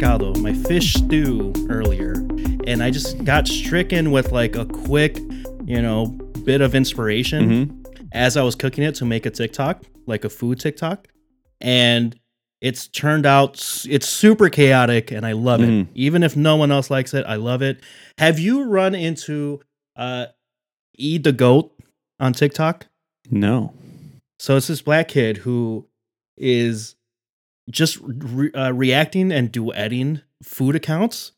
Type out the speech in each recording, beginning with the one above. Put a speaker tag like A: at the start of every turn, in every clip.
A: pescado, my fish stew earlier, and I just got stricken with like a quick, you know, bit of inspiration
B: Mhm.
A: as I was cooking it to make a TikTok, like a food TikTok, and it's turned out it's super chaotic and I love
B: Mhm.
A: it. Even if no one else likes it, I love it. Have you run into uh Eat the Goat on TikTok?
B: No.
A: So it's this black kid who is just re- uh, reacting and duetting food accounts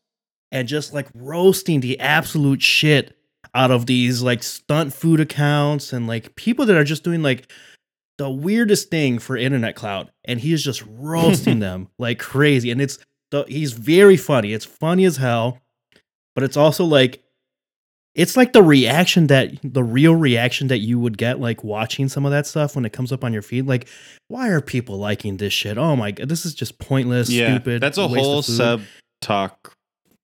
A: and just like roasting the absolute shit out of these like stunt food accounts and like people that are just doing like the weirdest thing for internet cloud and he is just roasting them like crazy and it's the, he's very funny. It's funny as hell but it's also like it's like the reaction that the real reaction that you would get like watching some of that stuff when it comes up on your feed like why are people liking this shit oh my god this is just pointless
B: yeah,
A: stupid
B: that's a whole sub talk.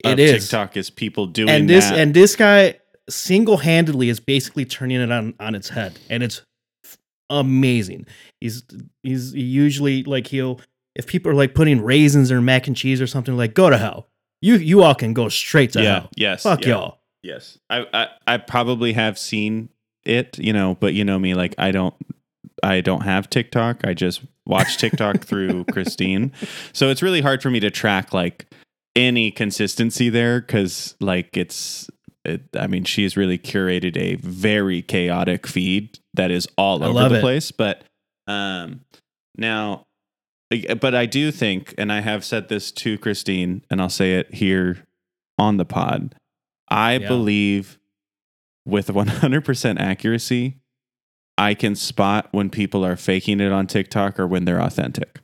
A: It is.
B: TikTok is people doing
A: and this
B: that.
A: and this guy single-handedly is basically turning it on on its head and it's amazing he's he's usually like he'll if people are like putting raisins or mac and cheese or something like go to hell you you all can go straight to
B: yeah.
A: hell
B: Yes.
A: fuck
B: yeah.
A: y'all
B: Yes. I, I I probably have seen it, you know, but you know me, like I don't I don't have TikTok. I just watch TikTok through Christine. So it's really hard for me to track like any consistency there because like it's it, I mean, she's really curated a very chaotic feed that is all
A: I
B: over the
A: it.
B: place. But um now but I do think, and I have said this to Christine, and I'll say it here on the pod. I
A: Yeah.
B: believe with 100% accuracy, I can spot when people are faking it on TikTok or when they're authentic.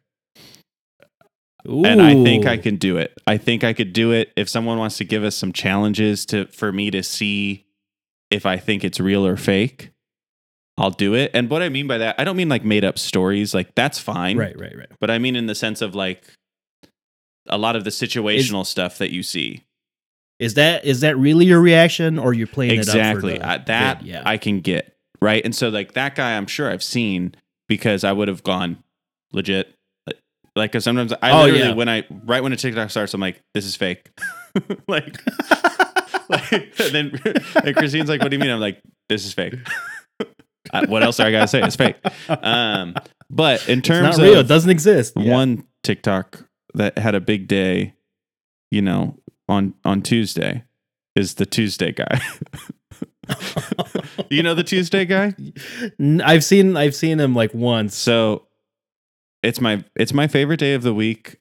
B: And I think I can do it. I think I could do it if someone wants to give us some challenges to for me to see if I think it's real or fake. I'll do it. And what I mean by that, I don't mean like made up stories. Like that's fine.
A: right right right
B: But I mean in the sense of like a lot of the situational stuff that you see.
A: Is that is that really your reaction or you're playing
B: exactly
A: it up for the
B: I- that
A: yeah
B: I can get right. And so like that guy, I'm sure I've seen because I would have gone legit. Like, cause sometimes I
A: Oh,
B: literally
A: yeah.
B: when I right when a TikTok starts, I'm like, this is fake. like, like and then and Christine's like, what do you mean? I'm like, this is fake. Uh, what else do I gotta say? It's fake. Um, but in terms
A: not real
B: of
A: it doesn't exist Yeah.
B: one TikTok that had a big day, you know, on on Tuesday is the Tuesday guy. you know the Tuesday guy?
A: I've seen I've seen him like once
B: So it's my it's my favorite day of the week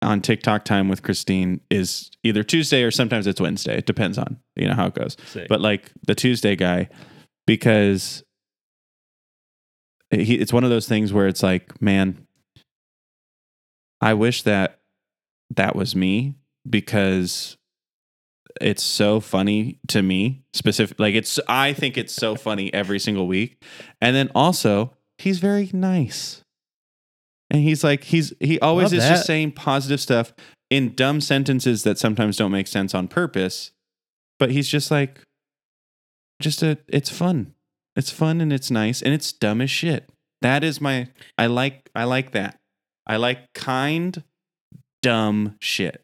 B: on TikTok time with Christine is either Tuesday or sometimes it's Wednesday. It depends on, you know, how it goes.
A: Sick.
B: But like the Tuesday guy because he, it's one of those things where it's like, man, I wish that that was me because it's so funny to me specific like it's I think it's so funny every single week. And then also, he's very nice. And he's like he's he always
A: Love
B: is just saying positive stuff in dumb sentences that sometimes don't make sense on purpose. But he's just like just a it's fun. It's fun and it's nice and it's dumb as shit. That is my I like I like that. I like kind dumb shit.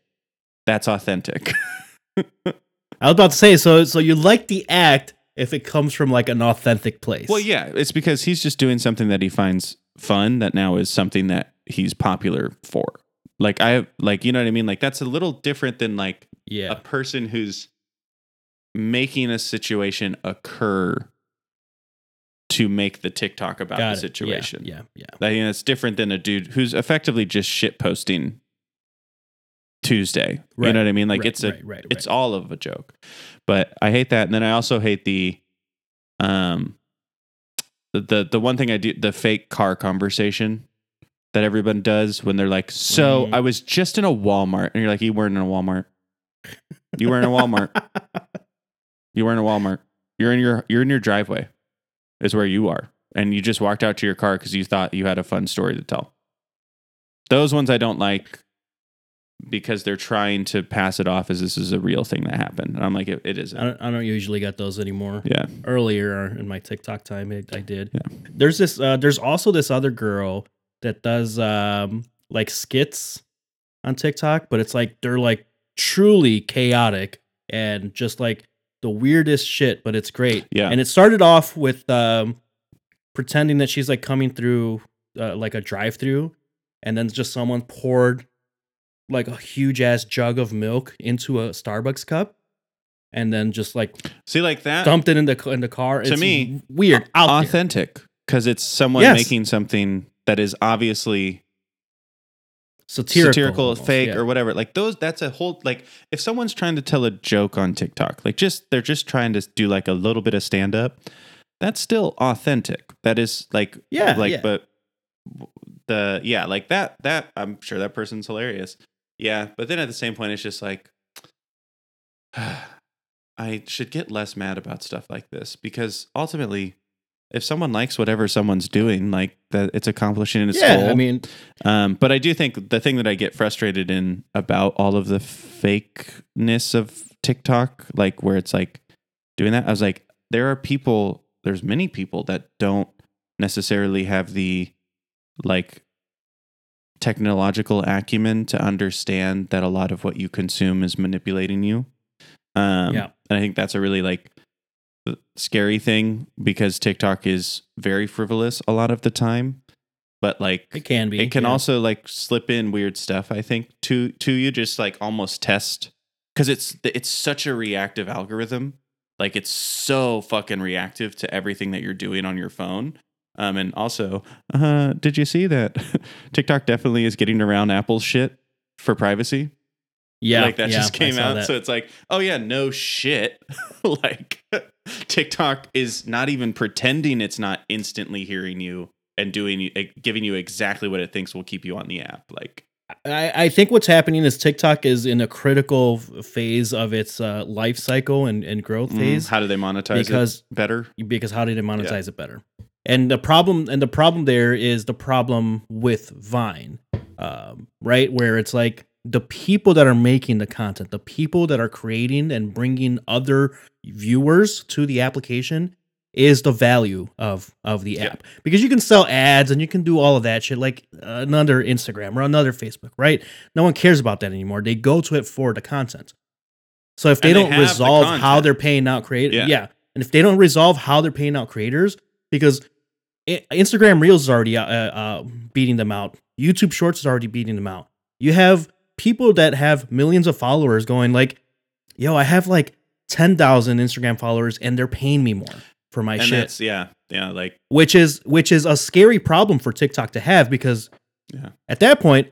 B: That's authentic.
A: I was about to say so so you like the act if it comes from like an authentic place
B: well, yeah, it's because he's just doing something that he finds fun that now is something that he's popular for. Like I like you know what I mean? Like that's a little different than like
A: yeah
B: a person who's making a situation occur to make the TikTok about
A: Got
B: the
A: it.
B: Situation.
A: yeah yeah
B: I think that's different than a dude who's effectively just shit posting Tuesday. You know what I mean? Like
A: right,
B: it's a
A: right, right,
B: it's
A: right.
B: all of a joke. But I hate that. And then I also hate the um the the, one thing I do the fake car conversation that everyone does when they're like, So
A: Mhm.
B: I was just in a Walmart and you're like, You weren't in a Walmart. You were in a Walmart. You were in a Walmart. You're in your you're in your driveway. Is where you are. And you just walked out to your car because you thought you had a fun story to tell. Those ones I don't like because they're trying to pass it off as this is a real thing that happened. And I'm like, it, it
A: I
B: isn't.
A: don't, I don't usually get those anymore
B: Yeah.
A: earlier in my TikTok time it, I did.
B: Yeah.
A: There's this uh there's also this other girl that does um like skits on TikTok, but it's like they're like truly chaotic and just like the weirdest shit, but it's great.
B: Yeah.
A: And it started off with um pretending that she's like coming through uh, like a drive-through and then just someone poured like a huge ass jug of milk into a Starbucks cup and then just like
B: See, like that
A: dumped it in the in the car.
B: To
A: It's
B: me,
A: weird, out
B: authentic because it's someone
A: Yes.
B: making something that is obviously
A: satirical,
B: satirical,
A: almost,
B: fake,
A: yeah.
B: or whatever. Like those, that's a whole like if someone's trying to tell a joke on TikTok, like just they're just trying to do like a little bit of stand up. That's still authentic. That is like
A: Yeah,
B: like
A: yeah.
B: but the yeah like that that I'm sure that person's hilarious. Yeah, but then at the same point, it's just like I should get less mad about stuff like this because ultimately. If someone likes whatever someone's doing, like that, it's accomplishing its
A: yeah,
B: goal.
A: I mean,
B: Um, but I do think the thing that I get frustrated in about all of the fakeness of TikTok, like where it's like doing that, I was like, there are people, there's many people that don't necessarily have the like technological acumen to understand that a lot of what you consume is manipulating you. Um,
A: Yeah.
B: And I think that's a really like scary thing because TikTok is very frivolous a lot of the time. But like
A: it can be.
B: it can
A: yeah.
B: also like slip in weird stuff i think to to you just like almost test because it's it's such a reactive algorithm like it's so fucking reactive to everything that you're doing on your phone um and also uh did you see that tiktok definitely is getting around apple's shit for privacy?
A: Yeah,
B: like that
A: yeah,
B: just came out
A: that.
B: so it's like oh yeah no shit. Like tiktok is not even pretending it's not instantly hearing you and doing giving you exactly what it thinks will keep you on the app like.
A: I, I think what's happening is TikTok is in a critical phase of its uh, life cycle and, and growth
B: mm,
A: phase
B: how do they monetize
A: because
B: it better?
A: because how do they monetize it better? And the problem and the problem there is the problem with Vine, um, right? Where it's like the people that are making the content, the people that are creating and bringing other viewers to the application is the value of of the
B: Yeah.
A: app because you can sell ads and you can do all of that shit like another Instagram or another Facebook, right? No one cares about that anymore. They go to it for the content. So if they don't
B: have the
A: resolve how they're paying out creators,
B: Yeah.
A: yeah. and if they don't resolve how they're paying out creators, because Instagram Reels is already uh, uh, beating them out, YouTube Shorts is already beating them out. You have people that have millions of followers going like, "Yo, I have like ten thousand Instagram followers, and they're paying me more for my
B: and
A: shit,"
B: yeah yeah like
A: which is which is a scary problem for TikTok to have because
B: Yeah.
A: at that point,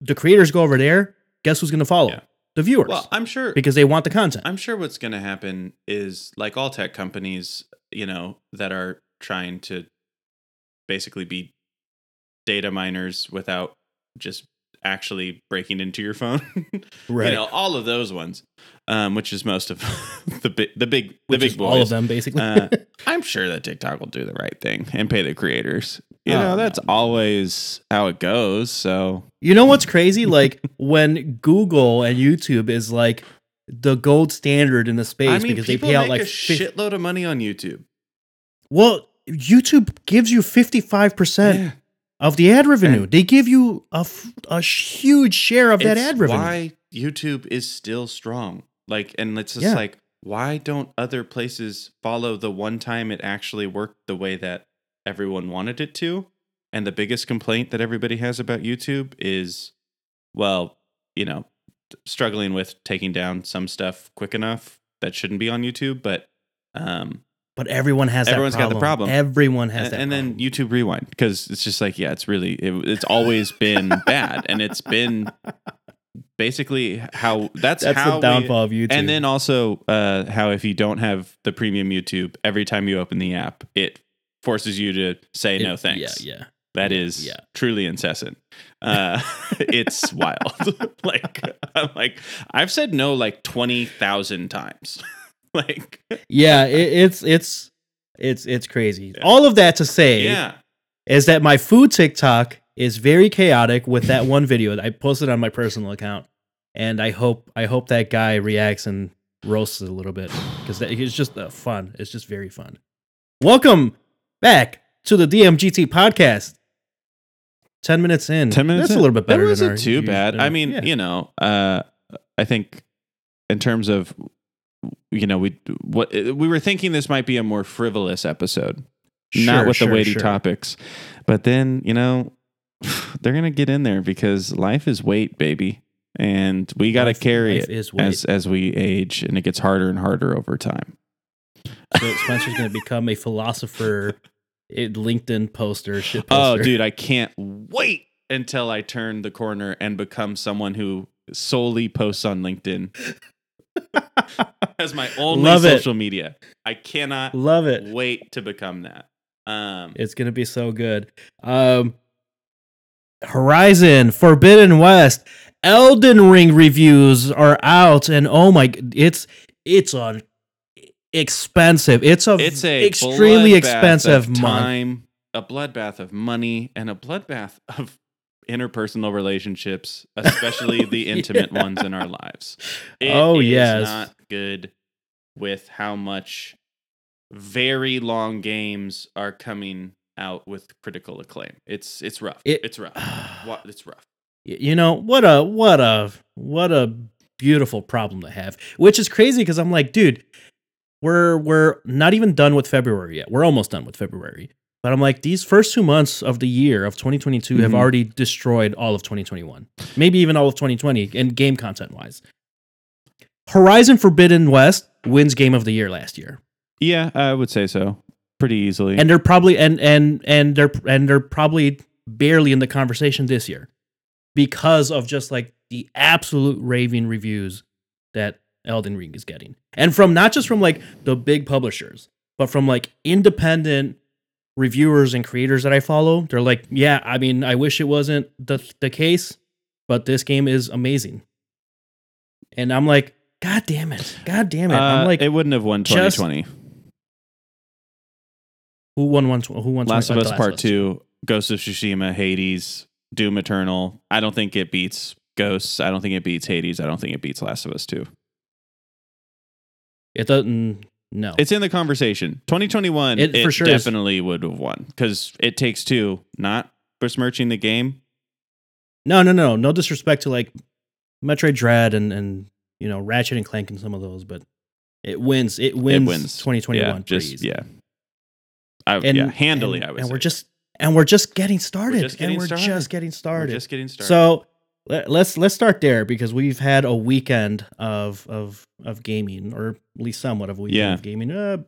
A: the creators go over there. Guess who's going to follow?
B: Yeah.
A: The viewers,
B: well i'm sure
A: because they want the content.
B: i'm sure what's going to happen is like all tech companies you know that are trying to basically be data miners without just actually breaking into your phone
A: right.
B: you know all of those ones um which is most of the big the big the
A: Which
B: big boys
A: all of them basically.
B: Uh, I'm sure that TikTok will do the right thing and pay the creators. You
A: Oh,
B: know,
A: no.
B: that's always how it goes. So
A: You know what's crazy? Like when Google and YouTube is like the gold standard in the space
B: I mean,
A: because they pay out like
B: a
A: fif-
B: shitload of money on YouTube.
A: well, YouTube gives you fifty five percent
B: Yeah.
A: of the ad revenue.
B: And-
A: they give you a, a huge share of that ad revenue.
B: Why YouTube is still strong. Like, and it's just
A: Yeah.
B: like, why don't other places follow the one time it actually worked the way that everyone wanted it to? And the biggest complaint that everybody has about YouTube is, well, you know, struggling with taking down some stuff quick enough that shouldn't be on YouTube. But um,
A: But everyone has
B: Everyone's
A: that
B: got the
A: problem.
B: problem.
A: Everyone has
B: and,
A: that.
B: and then. YouTube Rewind because it's just like yeah, it's really it, it's always been bad, and it's been basically how that's,
A: that's
B: how
A: the
B: we-
A: downfall of YouTube.
B: and then also uh, how if you don't have the premium YouTube, every time you open the app, it forces you to say
A: It-
B: no thanks.
A: Yeah, yeah.
B: That is
A: yeah.
B: truly incessant. Uh, it's wild. like I'm like I've said no like twenty thousand times. like
A: Yeah, it, it's it's it's it's crazy.
B: Yeah.
A: All of that to say
B: yeah,
A: is that my food TikTok is very chaotic with that one video that I posted on my personal account, and I hope I hope that guy reacts and roasts it a little bit because it's just uh, fun. It's just very fun. Welcome back to the DMGT podcast. 10 minutes in.
B: 10 minutes
A: That's
B: in.
A: a little bit better
B: That wasn't too bad. I mean,
A: yeah.
B: you know, uh, I think in terms of, you know, we what we were thinking this might be a more frivolous episode, not with
A: sure,
B: the weighty
A: sure.
B: topics. But then, you know, they're gonna get in there because life is weight, baby, and we got to carry it as as we age, and it gets harder and harder over time.
A: So Spencer's going to become a philosopher, LinkedIn poster, shit
B: Oh, dude, I can't wait until I turn the corner and become someone who solely posts on LinkedIn as my only
A: Love it.
B: social media. I cannot
A: Love it.
B: wait to become that. Um,
A: It's to be so good. Um, Horizon, Forbidden West, Elden Ring reviews are out, and oh my, it's it's on expensive. It's a
B: it's a
A: extremely expensive
B: of
A: month.
B: time, a bloodbath of money, and a bloodbath of interpersonal relationships, especially oh, the intimate
A: Yeah.
B: ones in our lives. It
A: Oh,
B: is
A: yes.
B: not good with how much very long games are coming out with critical acclaim. It's it's rough.
A: It-
B: it's rough. It's rough.
A: You know what a what a what a beautiful problem to have which is crazy because i'm like dude we're we're not even done with february yet we're almost done with february but i'm like these first two months of the year of 2022 have
B: Mhm.
A: already destroyed all of 2021 maybe even all of 2020 and game content wise horizon forbidden west wins game of the year last year
B: Yeah, I would say so. Pretty easily.
A: and they're probably and and and they're and they're probably barely in the conversation this year because of just like the absolute raving reviews that Elden Ring is getting. And from not just from like the big publishers, but from like independent reviewers and creators that I follow. They're like, "Yeah, I mean, I wish it wasn't the the case, but this game is amazing." And I'm like, "God damn it. God damn it." I'm
B: Uh,
A: like,
B: it wouldn't have won
A: just
B: 2020.
A: "Who won one who won
B: Last of Us
A: The
B: Part 2, Ghost of Tsushima, Hades, Doom Eternal. I don't think it beats Ghosts. I don't think it beats Hades. I don't think it beats Last of Us 2.
A: It doesn't no.
B: It's in the conversation. 2021,
A: It
B: it,
A: for sure is.
B: definitely would have won because it takes two, not besmirching the game.
A: No, no, no, no disrespect to like Metroid Dread and and you know Ratchet and Clank and some of those, but it wins. It wins.
B: it wins
A: 2021.
B: Yeah, just
A: easy.
B: yeah. I,
A: and
B: yeah, handily.
A: and,
B: I would
A: and
B: say.
A: we're just and we're just getting started.
B: just getting
A: and we're
B: started.
A: just getting
B: We're
A: started.
B: just getting started.
A: So let, let's let's start there because we've had a weekend of of of gaming, or at least somewhat of a weekend
B: Yeah.
A: of gaming. Uh,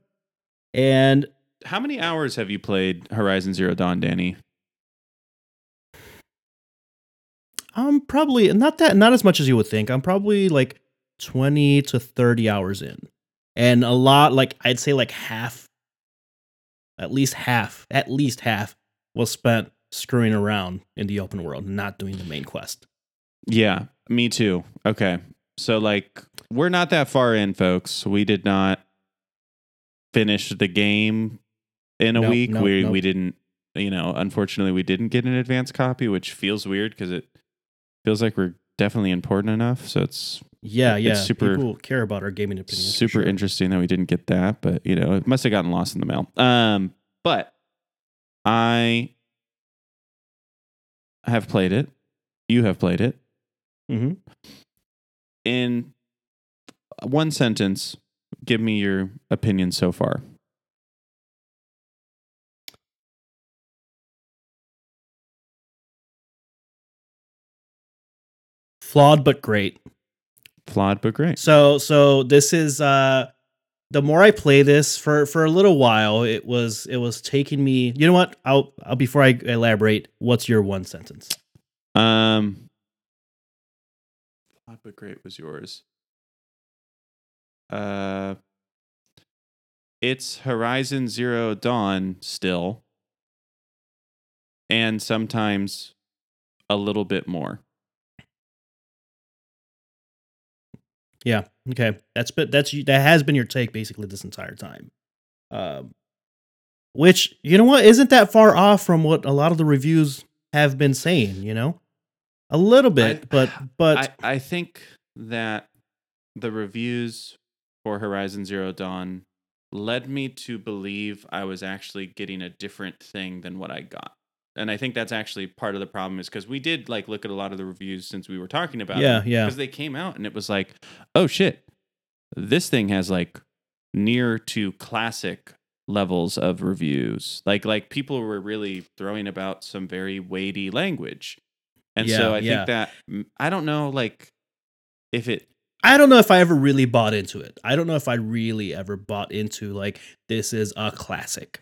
A: and
B: how many hours have you played Horizon Zero Dawn, Danny?
A: I'm probably not that not as much as you would think. I'm probably like 20 to 30 hours in. And a lot like I'd say like half at least half, at least half was spent screwing around in the open world, not doing the main quest.
B: Yeah, me too. Okay. So like we're not that far in, folks. We did not finish the game in a
A: Nope,
B: week.
A: nope,
B: we
A: nope.
B: we didn't, you know, unfortunately we didn't get an advance copy, which feels weird because it feels like we're definitely important enough. So it's
A: Yeah,
B: It's
A: yeah.
B: super-
A: People care about our gaming opinions.
B: super
A: sure.
B: interesting that we didn't get that, but you know, it must have gotten lost in the mail. Um, but I have played it. You have played it.
A: Mhm.
B: In one sentence, give me your opinion so far.
A: Flawed but great.
B: Flawed but great.
A: So so this is uh the more I play this for for a little while, it was it was taking me. You know what? I'll, I'll before I elaborate. What's your one sentence?
B: Um, flawed but great was yours. Uh, it's Horizon Zero Dawn still, and sometimes a little bit more.
A: Yeah. Okay. That's but that's that has been your take basically this entire time. Um, which you know what isn't that far off from what a lot of the reviews have been saying. You know, a little bit,
B: I-
A: but but
B: I, I think that the reviews for Horizon Zero Dawn led me to believe I was actually getting a different thing than what I got. and I think that's actually part of the problem is because we did like look at a lot of the reviews since we were talking about
A: Yeah, yeah.
B: because they came out and it was like, oh shit, this thing has like near to classic levels of reviews. Like like people were really throwing about some very weighty language, and
A: Yeah,
B: so I
A: yeah.
B: think that I don't know like if it
A: I don't know if I ever really bought into it. I don't know if I really ever bought into like this is a classic.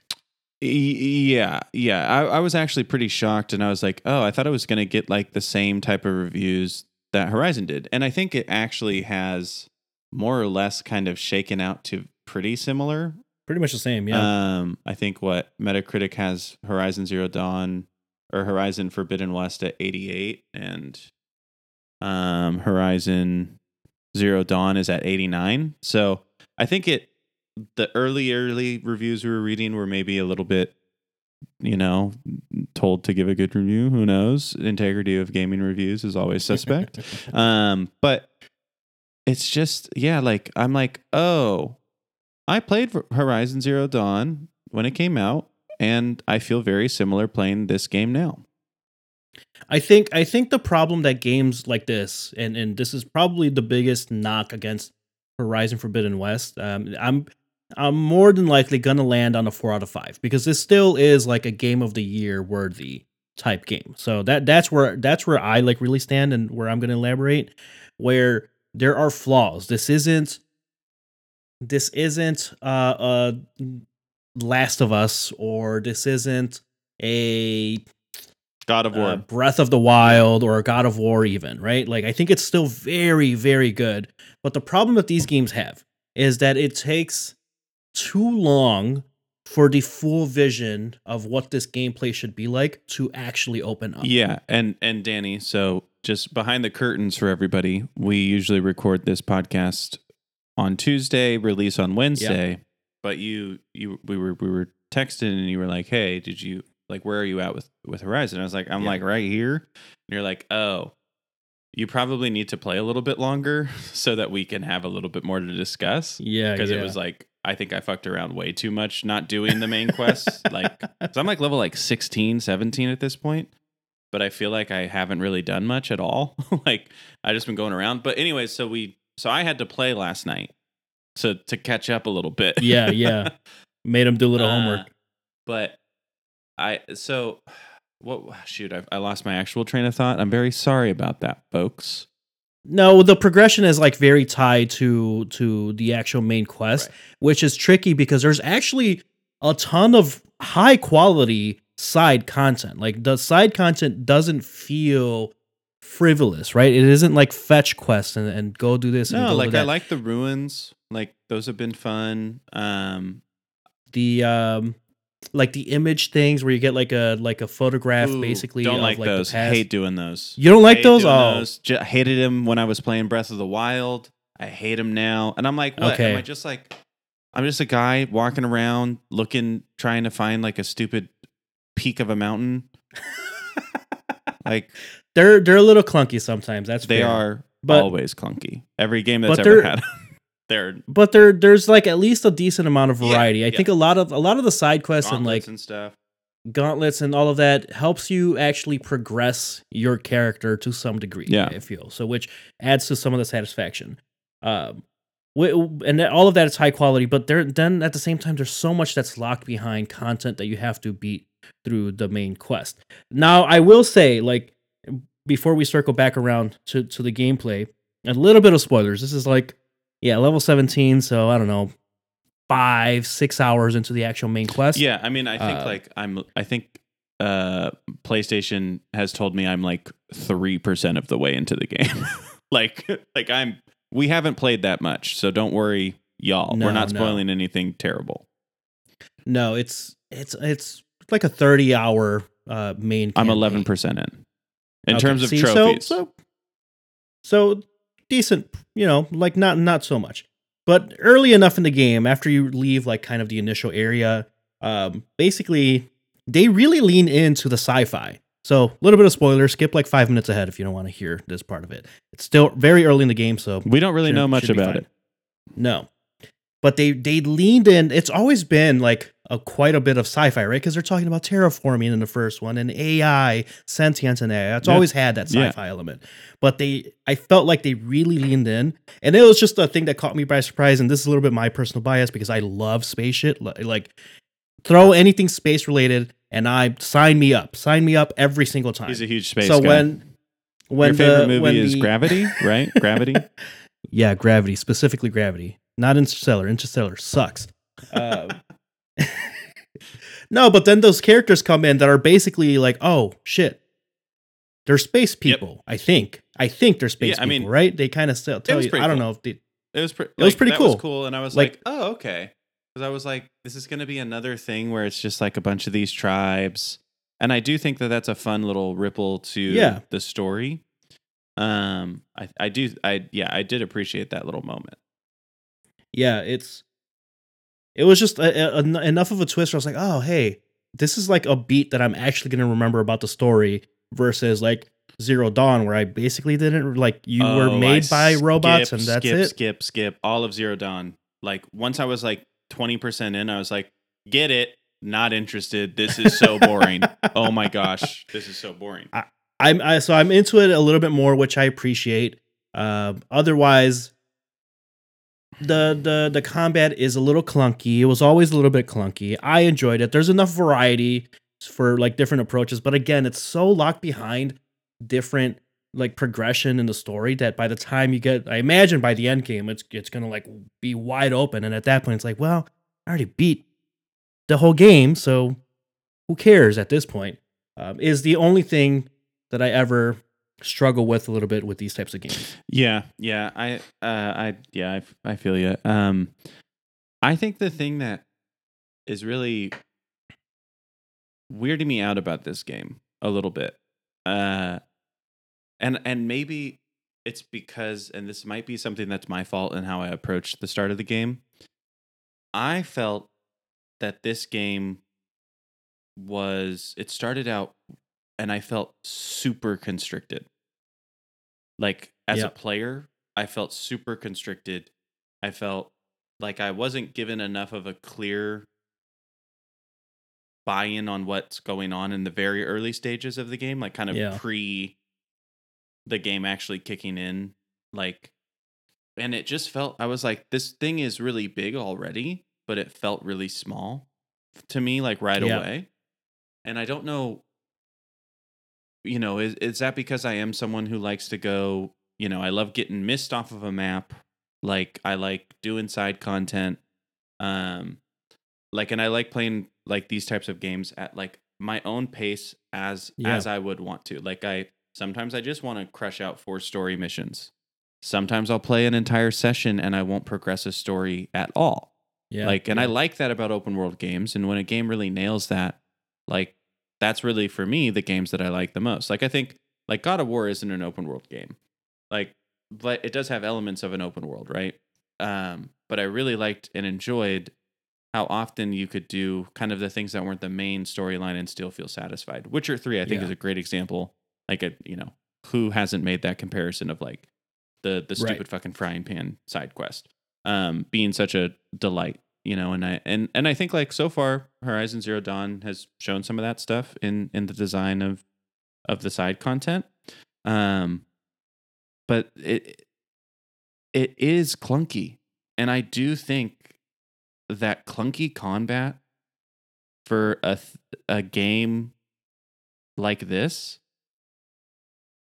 B: Yeah, yeah. I, I was actually pretty shocked, and I was like, "Oh, I thought I was going to get like the same type of reviews that Horizon did," and I think it actually has more or less kind of shaken out to pretty similar.
A: Pretty much the same, yeah.
B: Um, I think what Metacritic has Horizon Zero Dawn or Horizon Forbidden West at eighty eight, and um, Horizon Zero Dawn is at eighty nine. So I think it the early early reviews we were reading were maybe a little bit you know told to give a good review who knows? Integrity of gaming reviews is always suspect. Um but it's just yeah like i'm like oh i played horizon zero dawn when it came out and i feel very similar playing this game now
A: I think I think the problem that games like this, and and this is probably the biggest knock against Horizon Forbidden West. Um, I'm I'm more than likely gonna land on a four out of five because this still is like a game of the year worthy type game. So that that's where that's where I like really stand and where I'm gonna elaborate. Where there are flaws. This isn't this isn't uh uh Last of Us or this isn't a
B: god of war
A: uh, Breath of the Wild or a God of War, even, right? Like, I think it's still very, very good. But the problem that these games have is that it takes too long for the full vision of what this gameplay should be like to actually open up.
B: Yeah, and and Danny, so just behind the curtains for everybody, we usually record this podcast on Tuesday, release on Wednesday. But you you we were we were texting and you were like, "Hey, did you like where are you at with with Horizon?" I was like, "I'm
A: Yeah.
B: like right here." And you're like, "Oh, you probably need to play a little bit longer so that we can have a little bit more to discuss."
A: Yeah,
B: because
A: yeah.
B: it was like I think I fucked around way too much not doing the main quests. like, so I'm like level like 16, 17 at this point, but I feel like I haven't really done much at all. like, I just been going around. But anyways, so we, so I had to play last night to to catch up a little bit.
A: Yeah, yeah. Made him do a little
B: Uh,
A: homework.
B: But I so what? Shoot, I, I lost my actual train of thought. I'm very sorry about that, folks.
A: No, the progression is like very tied to to the actual main quest,
B: Right.
A: which is tricky because there's actually a ton of high quality side content. Like the side content doesn't feel frivolous, right? It isn't like fetch quests and, and go do this. and
B: No, like I like the ruins. Like those have been fun. Um,
A: the um like the image things where you get like a like a photograph
B: ooh,
A: basically.
B: don't
A: of,
B: like,
A: the
B: those.
A: past.
B: Hate doing those.
A: You don't like
B: Hate
A: those? Oh,
B: those. Ju- hated him when I was playing Breath of the Wild. I hate him now, and I'm like, what?
A: Okay.
B: Am I just like, I'm just a guy walking around looking, trying to find like a stupid peak of a mountain. like
A: they're they're a little clunky sometimes. That's
B: they
A: fair.
B: are
A: But-
B: always clunky. Every game that's ever had, they're
A: but there there's like at least a decent amount of
B: Yeah,
A: variety. I
B: yeah.
A: think a lot of a lot of the side quests and
B: gauntlets
A: like
B: and stuff.
A: gauntlets and all of that helps you actually progress your character to some degree.
B: Yeah.
A: I feel so, which adds to some of the satisfaction. Um, and all of that is high quality, but there then at the same time, there's so much that's locked behind content that you have to beat through the main quest. Now, I will say, like before we circle back around to to the gameplay, a little bit of spoilers. This is like, yeah, level 17, so I don't know, five six hours into the actual main quest.
B: Yeah, I mean, I think
A: Uh,
B: like I'm. I think uh PlayStation has told me I'm like three percent of the way into the game. like, like I'm. We haven't played that much, so don't worry, y'all.
A: No,
B: We're not
A: no.
B: spoiling anything terrible.
A: No, it's it's it's like a thirty hour uh main.
B: I'm eleven percent in. In
A: Okay,
B: terms of
A: see, so-
B: trophies,
A: So, so decent, you know, like not not so much, but early enough in the game after you leave like kind of the initial area, um, basically they really lean into the sci-fi. So a little bit of spoiler. Skip like five minutes ahead if you don't want to hear this part of it. It's still very early in the game, so
B: we don't really
A: should-
B: know much about
A: fine.
B: it.
A: No. But they they leaned in. It's always been like a quite a bit of sci-fi, right? Because they're talking about terraforming in the first one and AI, sentience and AI. It's
B: Yeah.
A: always had that sci-fi element. But they I felt like they really leaned in. And it was just a thing that caught me by surprise. And this is a little bit my personal bias because I love space shit. Like throw anything space related and I sign me up. Sign me up every single time.
B: He's a huge space
A: so
B: guy.
A: when when
B: Your favorite
A: the,
B: movie is
A: the-
B: Gravity, right? Gravity.
A: Yeah, Gravity, specifically Gravity, not Interstellar. Interstellar sucks. Um, no, but then those characters come in that are basically like, oh shit, they're space people. I think. I think they're space
B: Yeah, I mean,
A: people, right? They kind of still tell
B: was
A: you. I don't
B: cool.
A: know if they.
B: It was pretty.
A: It was pretty cool.
B: Was cool, and I was
A: Like-
B: like, oh okay, because I was like, this is going to be another thing where it's just like a bunch of these tribes, and I do think that that's a fun little ripple to
A: Yeah.
B: the story. Um, I I do I yeah I did appreciate that little moment.
A: Yeah, it's. It was just a, a- en- enough of a twist. Where I was like, oh hey, this is like a beat that I'm actually going to remember about the story versus like Zero Dawn, where I basically didn't like you were
B: Oh, I
A: made by robots and that's
B: skip,
A: it.
B: Skip, skip, all of Zero Dawn. Like once I was like twenty percent in, I was like, get it, not interested. This is so boring. oh my gosh, this is so boring.
A: I'm I, so I'm into it a little bit more, which I appreciate. Uh, otherwise, the the the combat is a little clunky. It was always a little bit clunky. I enjoyed it. There's enough variety for like different approaches, but again, it's so locked behind different like progression in the story that by the time you get, I imagine by the end game, it's it's gonna like be wide open, and at that point, it's like, well, I already beat the whole game, so who cares at this point? Um, is the only thing that I ever struggle with a little bit with these types of games.
B: Yeah, yeah, I, uh, I, yeah, I feel you. Um, I think the thing that is really weirding me out about this game a little bit, uh, and and maybe it's because, and this might be something that's my fault in how I approached the start of the game. I felt that this game was it started out and I felt super constricted. Like as
A: Yeah.
B: a player, I felt super constricted. I felt like I wasn't given enough of a clear buy in on what's going on in the very early stages of the game, like kind of
A: Yeah.
B: pre the game actually kicking in. Like, and it just felt, I was like, this thing is really big already, but it felt really small to me, like right
A: Yeah.
B: away. And I don't know you know, is is that because I am someone who likes to go, you know, I love getting missed off of a map. Like I like doing side content. Um like and I like playing like these types of games at like my own pace as
A: Yeah.
B: as I would want to. Like I sometimes I just want to crush out four story missions. Sometimes I'll play an entire session and I won't progress a story at all.
A: Yeah.
B: Like, and I like that about open world games. And when a game really nails that, like, that's really for me the games that I like the most. Like, I think like God of War isn't an open world game, like, but it does have elements of an open world, right? Um, but I really liked and enjoyed how often you could do kind of the things that weren't the main storyline and still feel satisfied. Witcher Three, I think,
A: Yeah.
B: is a great example. Like, a you know, who hasn't made that comparison of like the the
A: Right.
B: stupid fucking frying pan side quest um, being such a delight, you know, and I and and I think like so far Horizon Zero Dawn has shown some of that stuff in in the design of of the side content. Um but it it is clunky. And I do think that clunky combat for a th- a game like this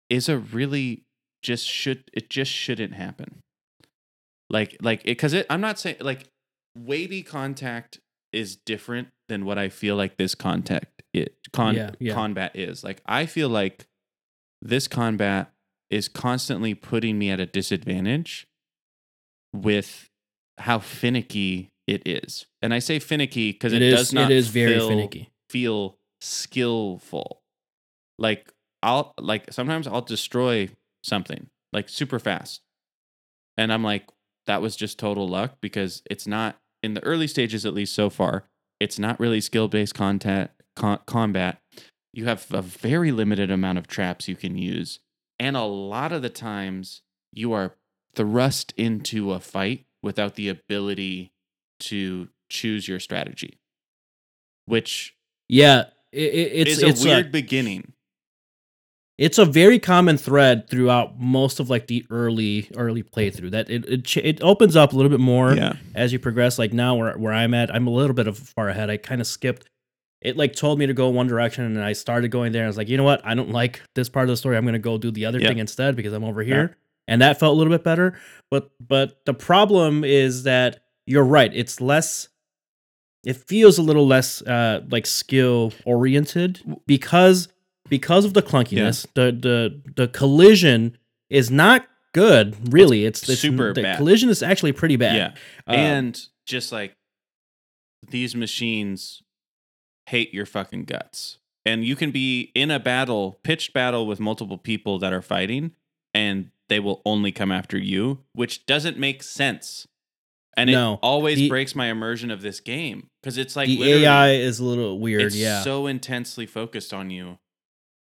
B: is a really just should it just shouldn't happen like like it because it i'm not saying like wavy contact is different than what i feel like this contact it con
A: Yeah, yeah.
B: combat is like i feel like this combat is constantly putting me at a disadvantage with how finicky it is and i say finicky because it,
A: it is
B: does not
A: it is very
B: feel-
A: finicky.
B: feel skillful. Like I'll like sometimes I'll destroy something like super fast. And I'm like that was just total luck because it's not in the early stages at least so far. It's not really skill-based content con- combat. You have a very limited amount of traps you can use and a lot of the times you are thrust into a fight without the ability to choose your strategy. which
A: Yeah, it, it, it's
B: is a
A: it's uh,
B: weird
A: a,
B: beginning.
A: It's a very common thread throughout most of like the early early playthrough that it it, it opens up a little bit more
B: Yeah.
A: as you progress. Like now where where I'm at, I'm a little bit of far ahead. I kind of skipped. It like told me to go one direction, and I started going there. I was like, you know what? I don't like this part of the story. I'm gonna go do the other
B: Yeah.
A: thing instead because I'm over here, and that felt a little bit better. But but the problem is that you're right. It's less. It feels a little less uh, like skill oriented because because of the clunkiness. The the the collision is not good. Really, it's, it's
B: super
A: The
B: bad.
A: collision is actually pretty bad.
B: Yeah.
A: Um,
B: and just like these machines hate your fucking guts. And you can be in a battle, pitched battle with multiple people that are fighting, and they will only come after you, which doesn't make sense. And it always
A: the-
B: breaks my immersion of this game because it's like
A: the AI is a little weird.
B: it's
A: yeah,
B: so intensely focused on you.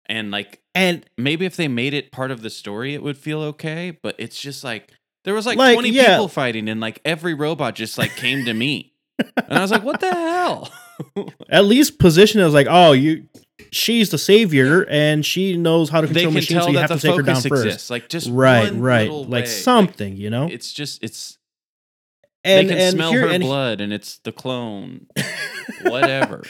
B: And like
A: and
B: maybe if they made it part of the story, it would feel okay. But it's just like there was like,
A: Like,
B: 20
A: yeah.
B: people fighting, and like every robot just like came to me. And I was like, what the hell?
A: at least position it as like, oh, you, she's the savior, and she knows how to
B: they
A: control
B: can
A: machines, so you have to take her down
B: focus
A: first.
B: Like just
A: Right, right, like
B: way.
A: something, you know.
B: it's just it's
A: and
B: they can
A: and
B: smell
A: here,
B: her
A: and
B: blood, and it's the clone. Whatever.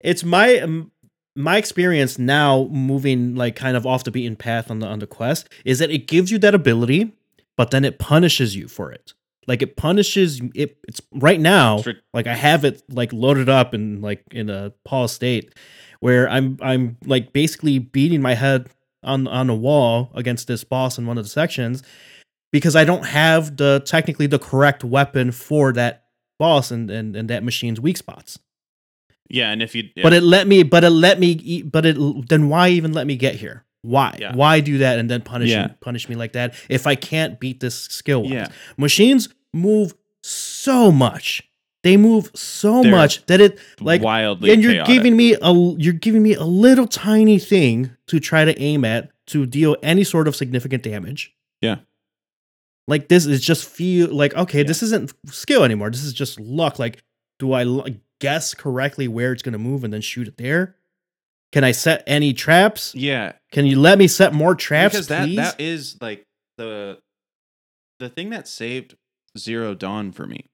A: it's my um, my experience now moving like kind of off the beaten path on the on the quest is that it gives you that ability but then it punishes you for it. Like it punishes it it's right now like i have it like loaded up and like in a pause state where i'm i'm like basically beating my head on on a wall against this boss in one of the sections because i don't have the technically the correct weapon for that boss and and, and that machine's weak spots
B: yeah, and if you
A: but it let me but it let me eat but it then why even let me get here why
B: Yeah.
A: why do that and then punish
B: Yeah.
A: punish me like that if i can't beat this skill
B: yeah,
A: machines move so much they move so
B: They're
A: much that it like
B: wildly
A: and you're
B: chaotic.
A: giving me a you're giving me a little tiny thing to try to aim at to deal any sort of significant damage
B: Yeah.
A: like this is just feel like okay
B: Yeah.
A: this isn't skill anymore this is just luck like do i guess correctly where it's going to move and then shoot it there can i set any traps
B: yeah,
A: can you let me set more traps
B: because that
A: please
B: that is like the the thing that saved Zero Dawn for me.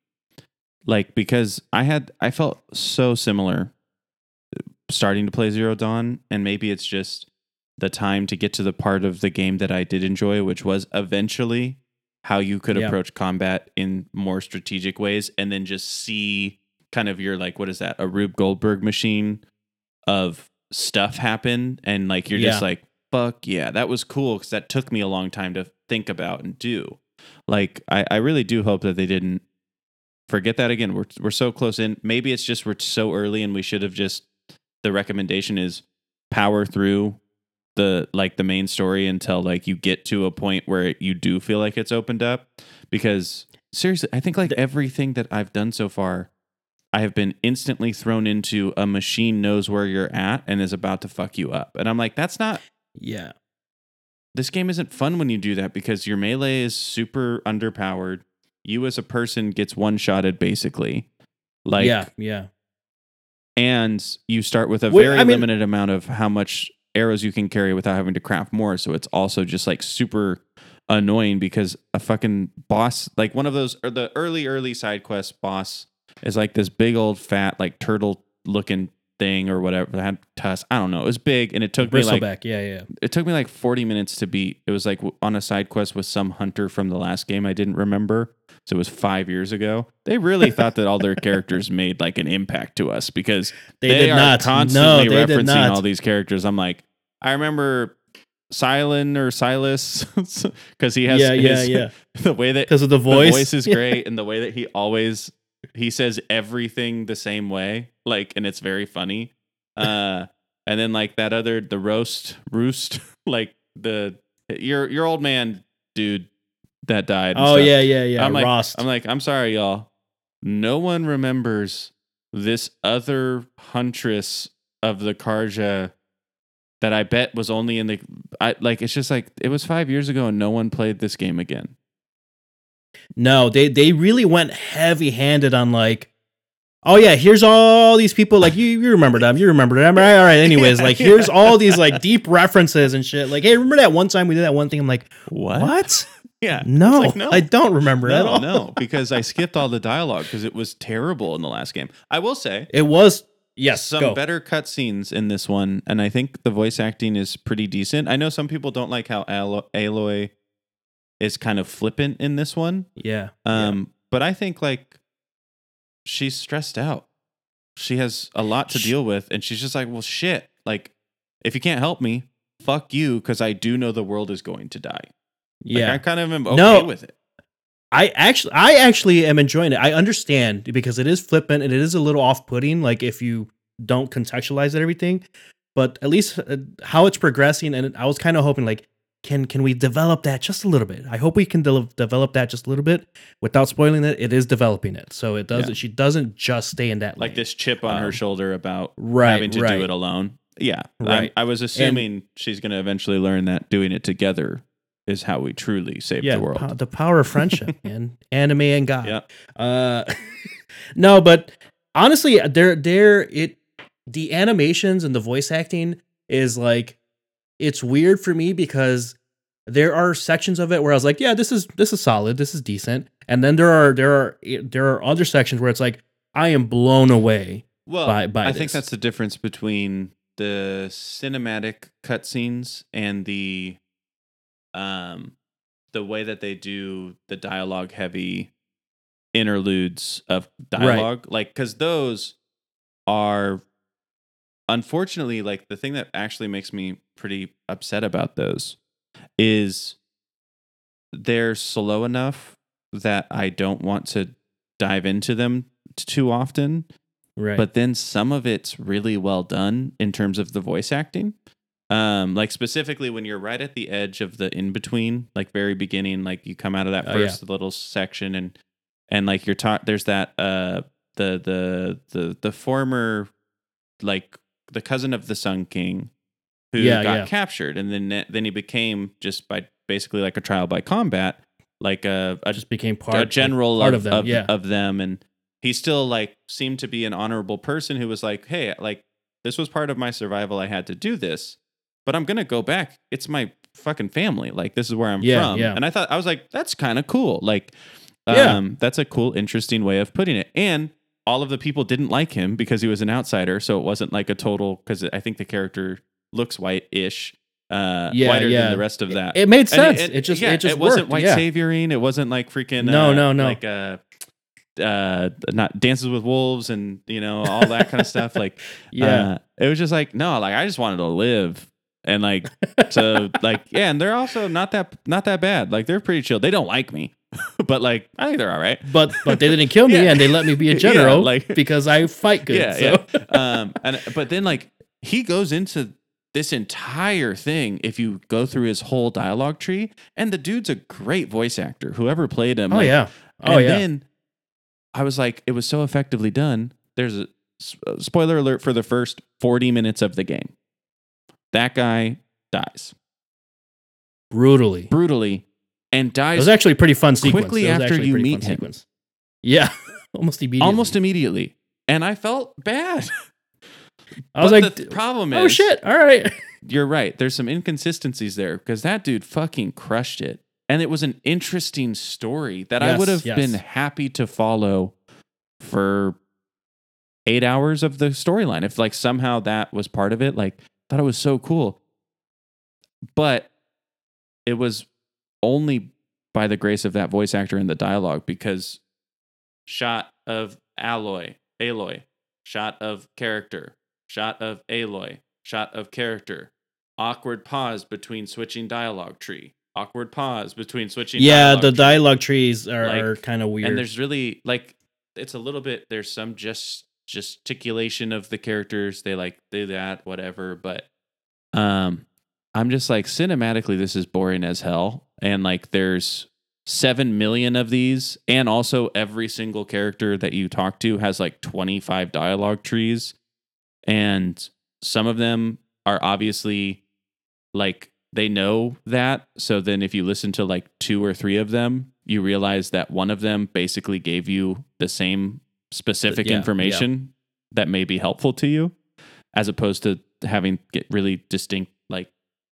B: Like because I had I felt so similar uh, starting to play Zero Dawn and maybe it's just the time to get to the part of the game that I did enjoy which was eventually how you could
A: Yeah.
B: approach combat in more strategic ways and then just see kind of your like what is that? A Rube Goldberg machine of stuff happen and like you're just like fuck yeah that was cool because that took me a long time to think about and do. Like I, I really do hope that they didn't forget that again. We're, we're so close in. Maybe it's just we're so early and we should have just the recommendation is power through the like the main story until like you get to a point where you do feel like it's opened up. Because seriously i think like everything that i've done so far i have been instantly thrown into a machine knows where you're at and is about to fuck you up and i'm like that's not
A: yeah
B: this game isn't fun when you do that because your melee is super underpowered. You as a person gets one shotted basically. Like
A: yeah yeah
B: and you start with a
A: Wait,
B: very
A: I mean-
B: limited amount of how much arrows you can carry without having to craft more. So it's also just like super annoying because a fucking boss like one of those or the early early side quest boss is like this big old fat like turtle looking thing or whatever that had tusk. I don't know. It was big and it took me like
A: bristleback yeah yeah
B: it took me like 40 minutes to beat. It was like on a side quest with some hunter from the last game I didn't remember. So it was five years ago. They really thought that all their characters made like an impact to us because
A: they,
B: they,
A: did
B: are
A: not
B: constantly
A: no
B: referencing all these characters. I'm like, I remember Silen or Silas because he has
A: yeah yeah yeah
B: the way that
A: because of the voice
B: the voice is great and the way that he always he says everything the same way like and it's very funny uh and then like that other the roast roost like the your your old man dude that died
A: oh
B: stuff.
A: yeah yeah yeah
B: i'm like
A: Rost.
B: i'm like i'm sorry y'all no one remembers this other huntress of the Carja that i bet was only in the i like it's just like it was five years ago and no one played this game again
A: No, they they really went heavy handed on like oh yeah, here's all these people like you you remember them, you remember them, all right, all right. Anyways, like here's all these like deep references and shit. Like, hey, remember that one time we did that one thing? I'm like,
B: What?
A: what?
B: Yeah.
A: No,
B: like, no.
A: I don't remember at all.
B: no, because I skipped all the dialogue because it was terrible in the last game. I will say
A: It was yes,
B: some
A: go.
B: better cutscenes in this one, and I think the voice acting is pretty decent. I know some people don't like how Alo- Aloy is kind of flippant in this one,
A: Yeah. yeah.
B: um, but I think like she's stressed out. She has a lot to
A: Sh-
B: deal with, and she's just like, "Well, shit! Like, if you can't help me, fuck you, because I do know the world is going to die." Like,
A: yeah.
B: I kind of am okay
A: No.
B: with it.
A: I actually I actually am enjoying it. I understand because it is flippant and it is a little off-putting like if you don't contextualize it everything. But at least uh, how it's progressing and I was kind of hoping like can can we develop that just a little bit? I hope we can de- develop that just a little bit without spoiling it. It is developing it. So it does
B: Yeah.
A: she doesn't just stay in that
B: like this chip on her
A: Um,
B: shoulder about
A: right,
B: having to
A: right.
B: do it alone. Yeah,
A: Right.
B: I was assuming she's going to eventually learn that doing it together is how we truly save
A: yeah,
B: the world.
A: po- the power of friendship and anime and God.
B: Yeah.
A: Uh, no, but honestly, they're they're it. The animations and the voice acting is like it's weird for me because there are sections of it where I was like, yeah, this is this is solid, this is decent, and then there are there are there are other sections where it's like I am blown away.
B: Well,
A: by- by
B: I think that's the difference between the cinematic cutscenes and the um the way that they do the dialogue heavy interludes of dialogue. Like cuz those are unfortunately like the thing that actually makes me pretty upset about those is they're slow enough that I don't want to dive into them t- too often
A: Right.
B: but then some of it's really well done in terms of the voice acting um like specifically when you're right at the edge of the in between like very beginning like you come out of that
A: Oh, yeah.
B: first little section and and like you're taught there's that uh the the the the former like the cousin of the sun king who
A: Yeah,
B: got
A: yeah.
B: captured and then then he became just by basically like a trial by combat like a, a
A: just became part
B: a general
A: part
B: of,
A: of them,
B: of,
A: yeah.
B: of them and he still like seemed to be an honorable person who was like hey like this was part of my survival i had to do this but i'm gonna go back it's my fucking family like this is where i'm
A: Yeah,
B: from
A: yeah.
B: and i thought i was like that's kind of cool like
A: Yeah.
B: um that's a cool interesting way of putting it and all of the people didn't like him because he was an outsider so it wasn't like a total because i think the character looks white-ish uh
A: Yeah,
B: whiter
A: yeah.
B: than the rest of that
A: It made
B: and
A: sense. It, just
B: yeah,
A: it just
B: wasn't white
A: yeah.
B: savioring. It wasn't like freaking
A: No,
B: uh,
A: no, no.
B: like uh, uh, not dances with wolves and you know all that kind of stuff. Like
A: Yeah.
B: uh, it was just like no, like I just wanted to live and like to like yeah, and they're also not that not that bad. Like they're pretty chill. They don't like me, but like I think they're all right.
A: but but they didn't kill me
B: Yeah.
A: and they let me be a
B: Yeah,
A: general
B: like-
A: because I fight good.
B: yeah,
A: so.
B: yeah. Um, and but then like he goes into this entire thing if you go through his whole dialogue tree, and the dude's a great voice actor. Whoever played him,
A: Oh
B: like,
A: yeah. Oh
B: and
A: yeah.
B: then I was like, it was so effectively done. There's a uh, spoiler alert for the first 40 minutes of the game. That guy dies
A: Brutally.
B: brutally and
A: It was actually a pretty fun sequence.
B: quickly after you meet him.
A: Sequence. Yeah. Almost immediately.
B: almost immediately. And I felt bad.
A: I was
B: But
A: like,
B: the problem oh, is,
A: oh shit. All right.
B: you're right. There's some inconsistencies there because that dude fucking crushed it. And it was an interesting story that I would have
A: yes.
B: been happy to follow for eight hours of the storyline. If like somehow that was part of it, like thought it was so cool. But it was only by the grace of that voice actor and the dialogue because shot of alloy, Aloy, shot of character, shot of Aloy, shot of character, awkward pause between switching dialogue tree, awkward pause between switching.
A: Yeah,
B: dialogue
A: the
B: tree.
A: dialogue trees are,
B: Like,
A: are kind of weird.
B: and there's really like it's a little bit there's some just gesticulation of the characters they like do that whatever but um i'm just like cinematically this is boring as hell and like there's 7 million of these. And also every single character that you talk to has like 25 dialogue trees. And some of them are obviously like they know that. So then if you listen to like two or three of them you realize that one of them basically gave you the same specific
A: Yeah, yeah.
B: information that may be helpful to you, as opposed to having get really distinct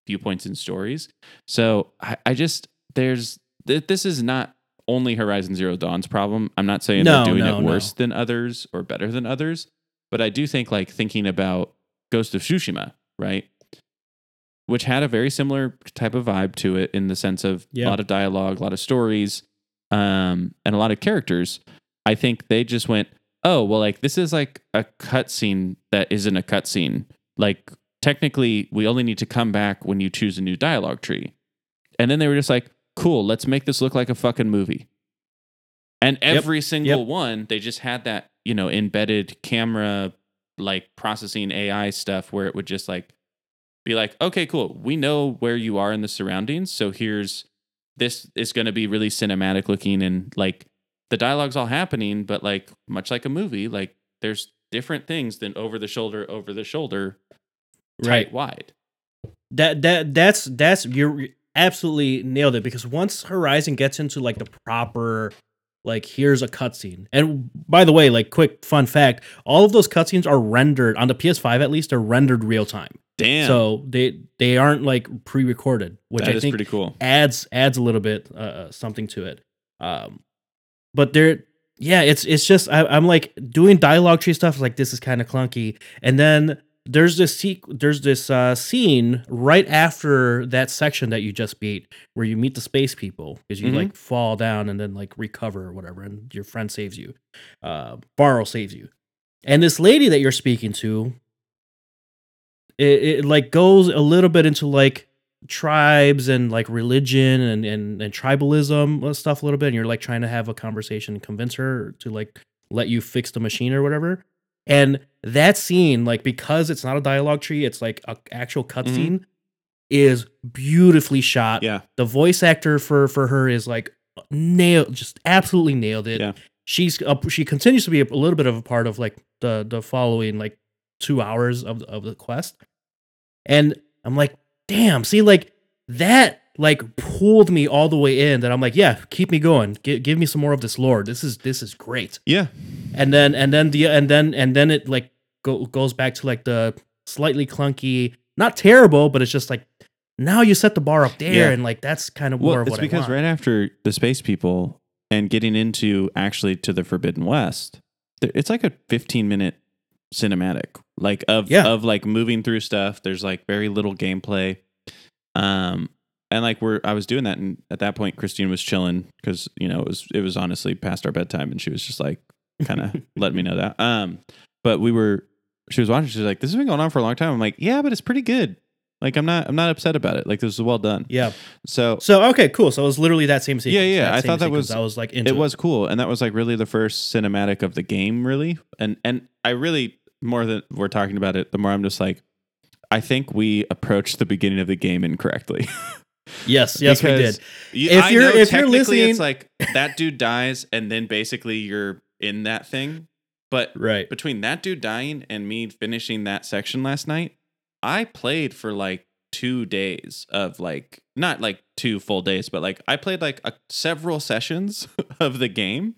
B: viewpoints and stories. So I, I just there's th- this is not only Horizon Zero Dawn's problem. I'm not saying
A: No,
B: they're doing
A: no,
B: it
A: no.
B: worse than others or better than others, but I do think like thinking about Ghost of Tsushima, right? Which had a very similar type of vibe to it in the sense of
A: Yeah.
B: a lot of dialogue, a lot of stories, um, and a lot of characters. I think they just went, oh, well, like this is like a cutscene that isn't a cutscene. Like technically, we only need to come back when you choose a new dialogue tree. And then they were just like, cool, let's make this look like a fucking movie. And
A: Yep.
B: every single
A: Yep.
B: one, they just had that, you know, embedded camera, like processing AI stuff where it would just like be like, okay, cool. We know where you are in the surroundings. So here's this is going to be really cinematic looking and like the dialogue's all happening, but like much like a movie, like there's different things than over the shoulder, over the shoulder,
A: Right.
B: wide.
A: That that that's that's you're absolutely nailed it because once Horizon gets into like the proper like here's a cutscene. And by the way, like quick fun fact, all of those cutscenes are rendered on the PS5 at least are rendered real time.
B: Damn.
A: So they they aren't like pre-recorded, which
B: that
A: I
B: is
A: think
B: pretty cool.
A: adds adds a little bit uh, uh, something to it. Um, but there, yeah, it's it's just I, I'm like doing dialogue tree stuff. Like this is kind of clunky, and then there's this sequ- there's this uh, scene right after that section that you just beat where you meet the space people because you
B: Mhm.
A: like fall down and then like recover or whatever, and your friend saves you. Uh, Barrow saves you, and this lady that you're speaking to. It, it like goes a little bit into like tribes and like religion and, and and tribalism uh, stuff a little bit and you're like trying to have a conversation and convince her to like let you fix the machine or whatever and that scene like because it's not a dialogue tree it's like an actual cutscene mm-hmm. is beautifully shot.
B: Yeah.
A: the voice actor for for her is like nailed just absolutely nailed it.
B: Yeah.
A: she's up she continues to be a, a little bit of a part of like the the following like two hours of of the quest. And i'm like damn see like that like pulled me all the way in that i'm like yeah keep me going. G- give me some more of this lore. This is this is great.
B: Yeah.
A: and then and then the and then and then it like go, goes back to like the slightly clunky not terrible but it's just like now you set the bar up there
B: Yeah.
A: and like that's kind of more
B: Well,
A: of
B: it's
A: what
B: because right after the space people and getting into actually to the Forbidden West, it's like a 15 minute cinematic, like of
A: Yeah.
B: of like moving through stuff. There's like very little gameplay, um, and like we're I was doing that, and at that point, Christine was chilling because you know it was it was honestly past our bedtime, and she was just like kind of letting me know that. Um, but we were she was watching. She's like, "This has been going on for a long time." I'm like, "Yeah, but it's pretty good." Like I'm not I'm not upset about it. Like this is well done.
A: yeah
B: So
A: so okay cool so it was literally that same sequence
B: Yeah, yeah, I thought that was-
A: I was like into
B: it was cool and that was like really the first cinematic of the game really and and i really more than we're talking about it the more i'm just like i think we approached the beginning of the game incorrectly
A: yes yes we did
B: you-
A: If
B: I
A: you're- if you're
B: technically it's like that dude dies and then basically you're in that thing but
A: right
B: between that dude dying and me finishing that section last night i played for like two days of like not like two full days but like i played like a, several sessions of the game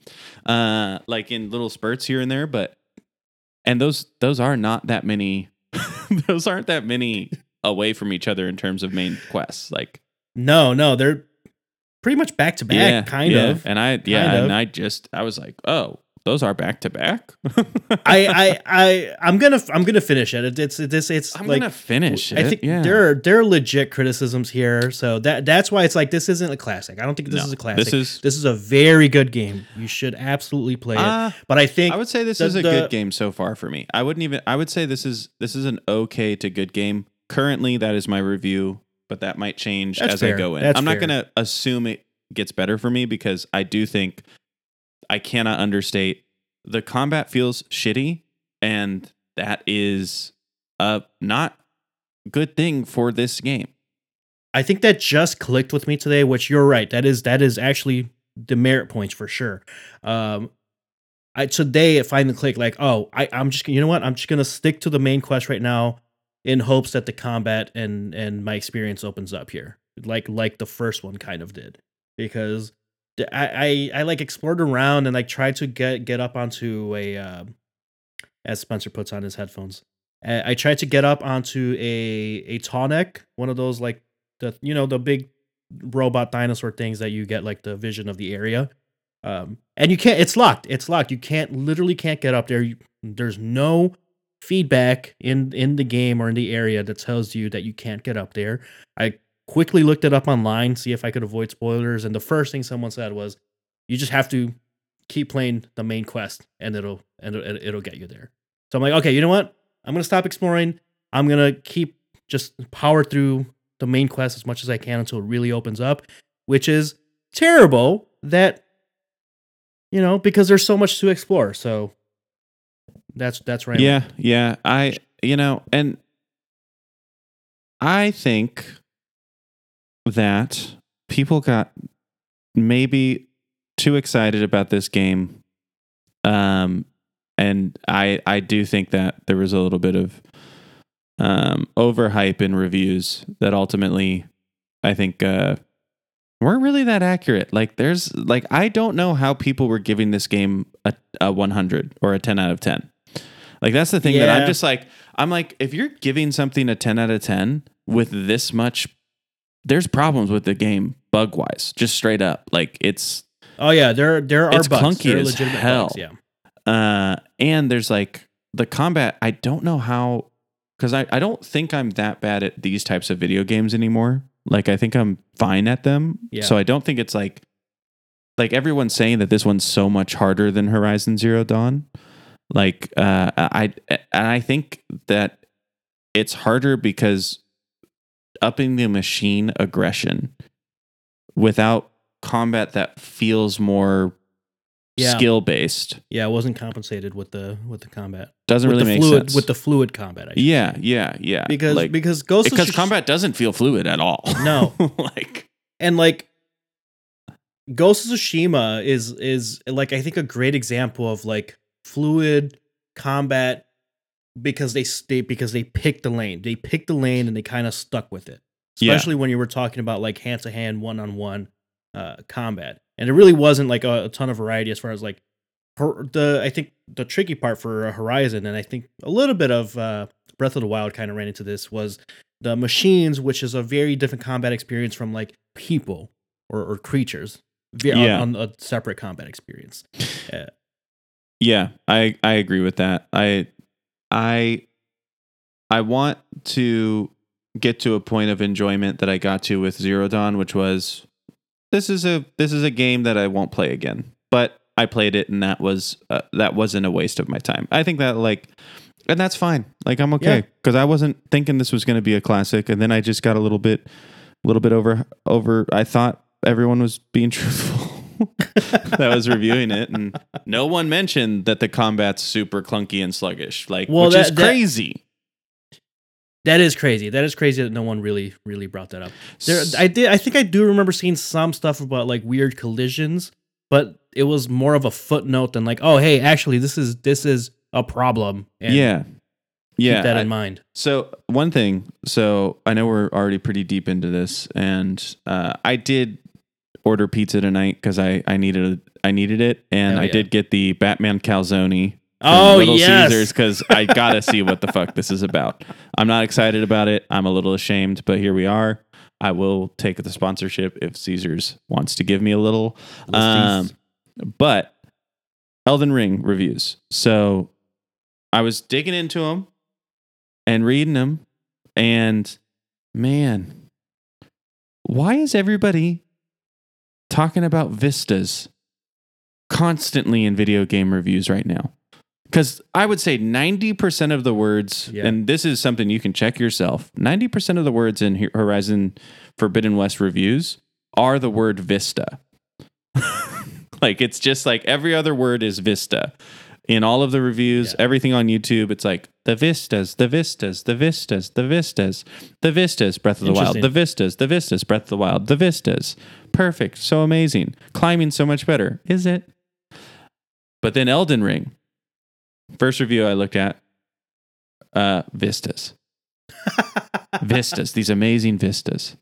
B: uh like in little spurts here and there but and those those are not that many those aren't that many away from each other in terms of main quests like
A: no no they're pretty much back to back kind
B: yeah.
A: of
B: and i yeah
A: Kind of.
B: and i just i was like oh those are back to back
A: I, I I I'm gonna I'm gonna finish it. It- It's it's it's
B: i'm
A: like
B: gonna finish it
A: I think
B: yeah.
A: there are there are legit criticisms here, so that that's why it's like this isn't a classic. I don't think this
B: No,
A: is a classic.
B: this is
A: this is a very good game. You should absolutely play it.
B: uh,
A: But I think
B: I would say this
A: the-
B: is a
A: the-
B: good game so far for me. I wouldn't even. I would say this is this is an okay to good game. Currently, that is my review, but that might change as I go in.
A: That's
B: I'm not going to assume it gets better for me because I do think I cannot understate the combat feels shitty, and that is a not good thing for this game.
A: I think that just clicked with me today. Which you're right. That is that is actually the merit points for sure. Um, I today it finally clicked. Like, oh, I I'm just you know what? I'm just gonna stick to the main quest right now, in hopes that the combat and and my experience opens up here, like like the first one kind of did, because I, I like explored around and like tried to get get up onto a uh, as Spencer puts on his headphones. I I tried to get up onto a a Tallneck, one of those like the you know the big robot dinosaur things that you get like the vision of the area. Um, and you can't. It's locked. It's locked. You can't literally can't get up there. You, there's no feedback in in the game or in the area that tells you that you can't get up there. I quickly looked it up online, see if I could avoid spoilers, and the first thing someone said was, "You just have to keep playing the main quest, and it'll and it'll, get you there." So I'm like, okay, you know what? I'm gonna stop exploring. I'm gonna keep just power through the main quest as much as I can until it really opens up, which is terrible that you know because there's so much to explore. So that's that's right.
B: Yeah, yeah. I you know, and I think that people got maybe too excited about this game. Um and I I do think that there was a little bit of um overhype in reviews that ultimately I think uh weren't really that accurate. Like there's like I don't know how people were giving this game a, a 100 or a 10 out of 10. Like that's the thing that I'm just like I'm like if you're giving something a 10 out of 10 with this much there's problems with the game bug wise, just straight up. Like it's
A: Oh yeah, there there are
B: It's
A: bugs.
B: clunky
A: There are
B: as hell.
A: bugs, yeah.
B: uh and there's like the combat I don't know how cuz I I don't think I'm that bad at these types of video games anymore. Like I think I'm fine at them.
A: Yeah.
B: So I don't think it's like like everyone's saying that this one's so much harder than Horizon Zero Dawn. Like uh I and I think that it's harder because upping the machine aggression without combat that feels more
A: Yeah.
B: skill based
A: Yeah, it wasn't compensated with the with the combat.
B: doesn't
A: with
B: really
A: the
B: make
A: fluid
B: sense.
A: with the fluid combat. I
B: yeah, yeah, yeah.
A: because
B: like,
A: because Ghost
B: because combat doesn't feel fluid at all.
A: No.
B: like
A: and like Ghost of Tsushima is is like I think a great example of like fluid combat because they stay because they picked the lane. They picked the lane and they kind of stuck with it.
B: Yeah.
A: Especially when you were talking about like hand to hand, one on one combat, and it really wasn't like a, a ton of variety as far as like her, the I think the tricky part for Horizon, and I think a little bit of uh, Breath of the Wild kind of ran into this was the machines, which is a very different combat experience from like people or, or creatures. ve- on-
B: Yeah.
A: on, a separate combat experience. Uh,
B: Yeah, I I agree with that. I I I want to get to a point of enjoyment that I got to with Zero Dawn, which was this is a this is a game that I won't play again. But I played it, and that was uh, that wasn't a waste of my time. I think that like, and that's fine. Like I'm okay
A: Yeah.
B: because I wasn't thinking this was going to be a classic, and then I just got a little bit, a little bit over over. I thought everyone was being truthful. that was reviewing it, and no one mentioned that the combat's super clunky and sluggish, like
A: Well,
B: which
A: that-
B: is
A: that-
B: crazy.
A: that is crazy. That is crazy that no one really really brought that up. There, I did. I think I do remember seeing some stuff about like weird collisions, but it was more of a footnote than like, oh, hey, actually, this is this is a problem. And
B: yeah, yeah.
A: keep that
B: I-
A: in mind.
B: So one thing, so I know we're already pretty deep into this, and uh, I did order pizza tonight because I I needed I needed it, and
A: Hell
B: I
A: yeah.
B: did get the Batman calzone. from
A: Oh
B: Little
A: yes,
B: Caesars because I gotta see what the fuck this is about. I'm not excited about it. I'm a little ashamed, but here we are. I will take the sponsorship if Caesars wants to give me a little. Um, but Elden Ring reviews. So I was digging into them and reading them, and man, why is everybody talking about vistas constantly in video game reviews right now? Because I would say 90% of the words,
A: Yeah.
B: and this is something you can check yourself 90% of the words in Horizon Forbidden West reviews are the word vista. like it's just like every other word is vista. In all of the reviews,
A: Yeah.
B: everything on YouTube, it's like the vistas, the vistas, the vistas, the vistas, the vistas, Breath of the Wild, the vistas, the vistas, Breath of the Wild, the vistas. Perfect, so amazing. Climbing so much better. Is it? But then Elden Ring. First review I looked at, uh, vistas. vistas, these amazing vistas.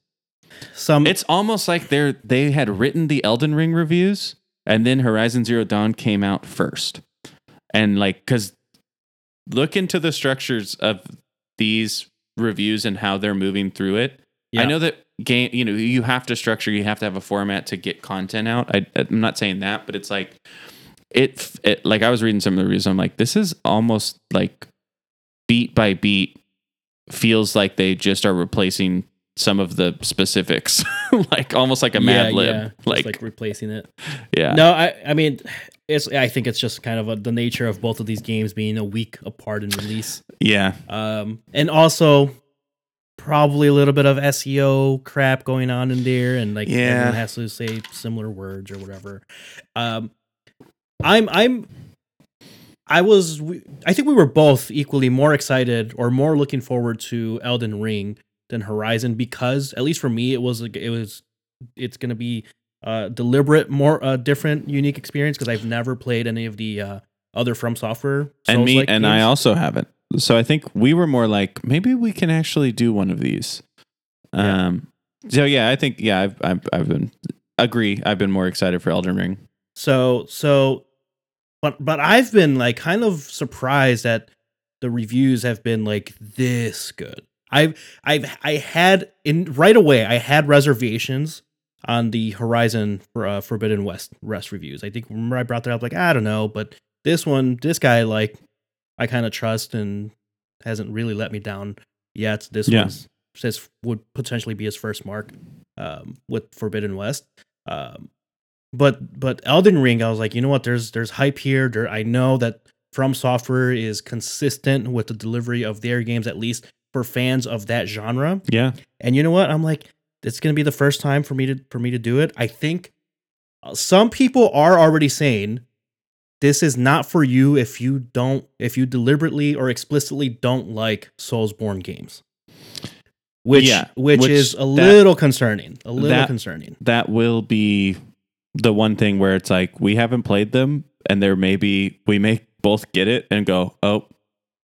A: some
B: It's almost like they're they had written the Elden Ring reviews and then Horizon Zero Dawn came out first. And like cuz look into the structures of these reviews and how they're moving through it. I know that game, you know, you have to structure, you have to have a format to get content out. I, I'm not saying that, but it's like it, it like I was reading some of the reviews. I'm like, this is almost like beat by beat feels like they just are replacing some of the specifics, like almost like a Mad Lib.
A: yeah, just
B: like,
A: like replacing it.
B: yeah,
A: No, I I mean it's I think it's just kind of a, the nature of both of these games being a week apart in release.
B: yeah,
A: Um and also probably a little bit of SEO crap going on in there and like
B: Yeah.
A: everyone has to say similar words or whatever. Um I'm I'm I was we- I think we were both equally more excited or more looking forward to Elden Ring than Horizon because at least for me it was it was it's going to be uh deliberate more uh different unique experience because I've never played any of the uh other From Software
B: and me and I also haven't. So I think we were more like maybe we can actually do one of these.
A: Yeah.
B: Um. So yeah, I think yeah, I've I've I've been agree. I've been more excited for Elden Ring.
A: So so but but I've been like kind of surprised that the reviews have been like this good. I've I've I had in right away I had reservations on the Horizon for uh, Forbidden West rest reviews. I think remember I brought that up like I don't know, but this one this guy like I kind of trust and hasn't really let me down yet. This
B: Yeah.
A: one's says would potentially be his first mark um, with Forbidden West. Um, but but Elden Ring, I was like, you know what? There's there's hype here. There, I know that From Software is consistent with the delivery of their games, at least for fans of that genre.
B: Yeah.
A: And you know what? I'm like, it's gonna be the first time for me to for me to do it. I think uh, some people are already saying this is not for you if you don't if you deliberately or explicitly don't like Soulsborne games. Which
B: Yeah,
A: which,
B: which
A: is a
B: that-
A: little concerning. A little
B: that-
A: concerning.
B: That will be the one thing where it's like we haven't played them, and there may be we may both get it and go, oh,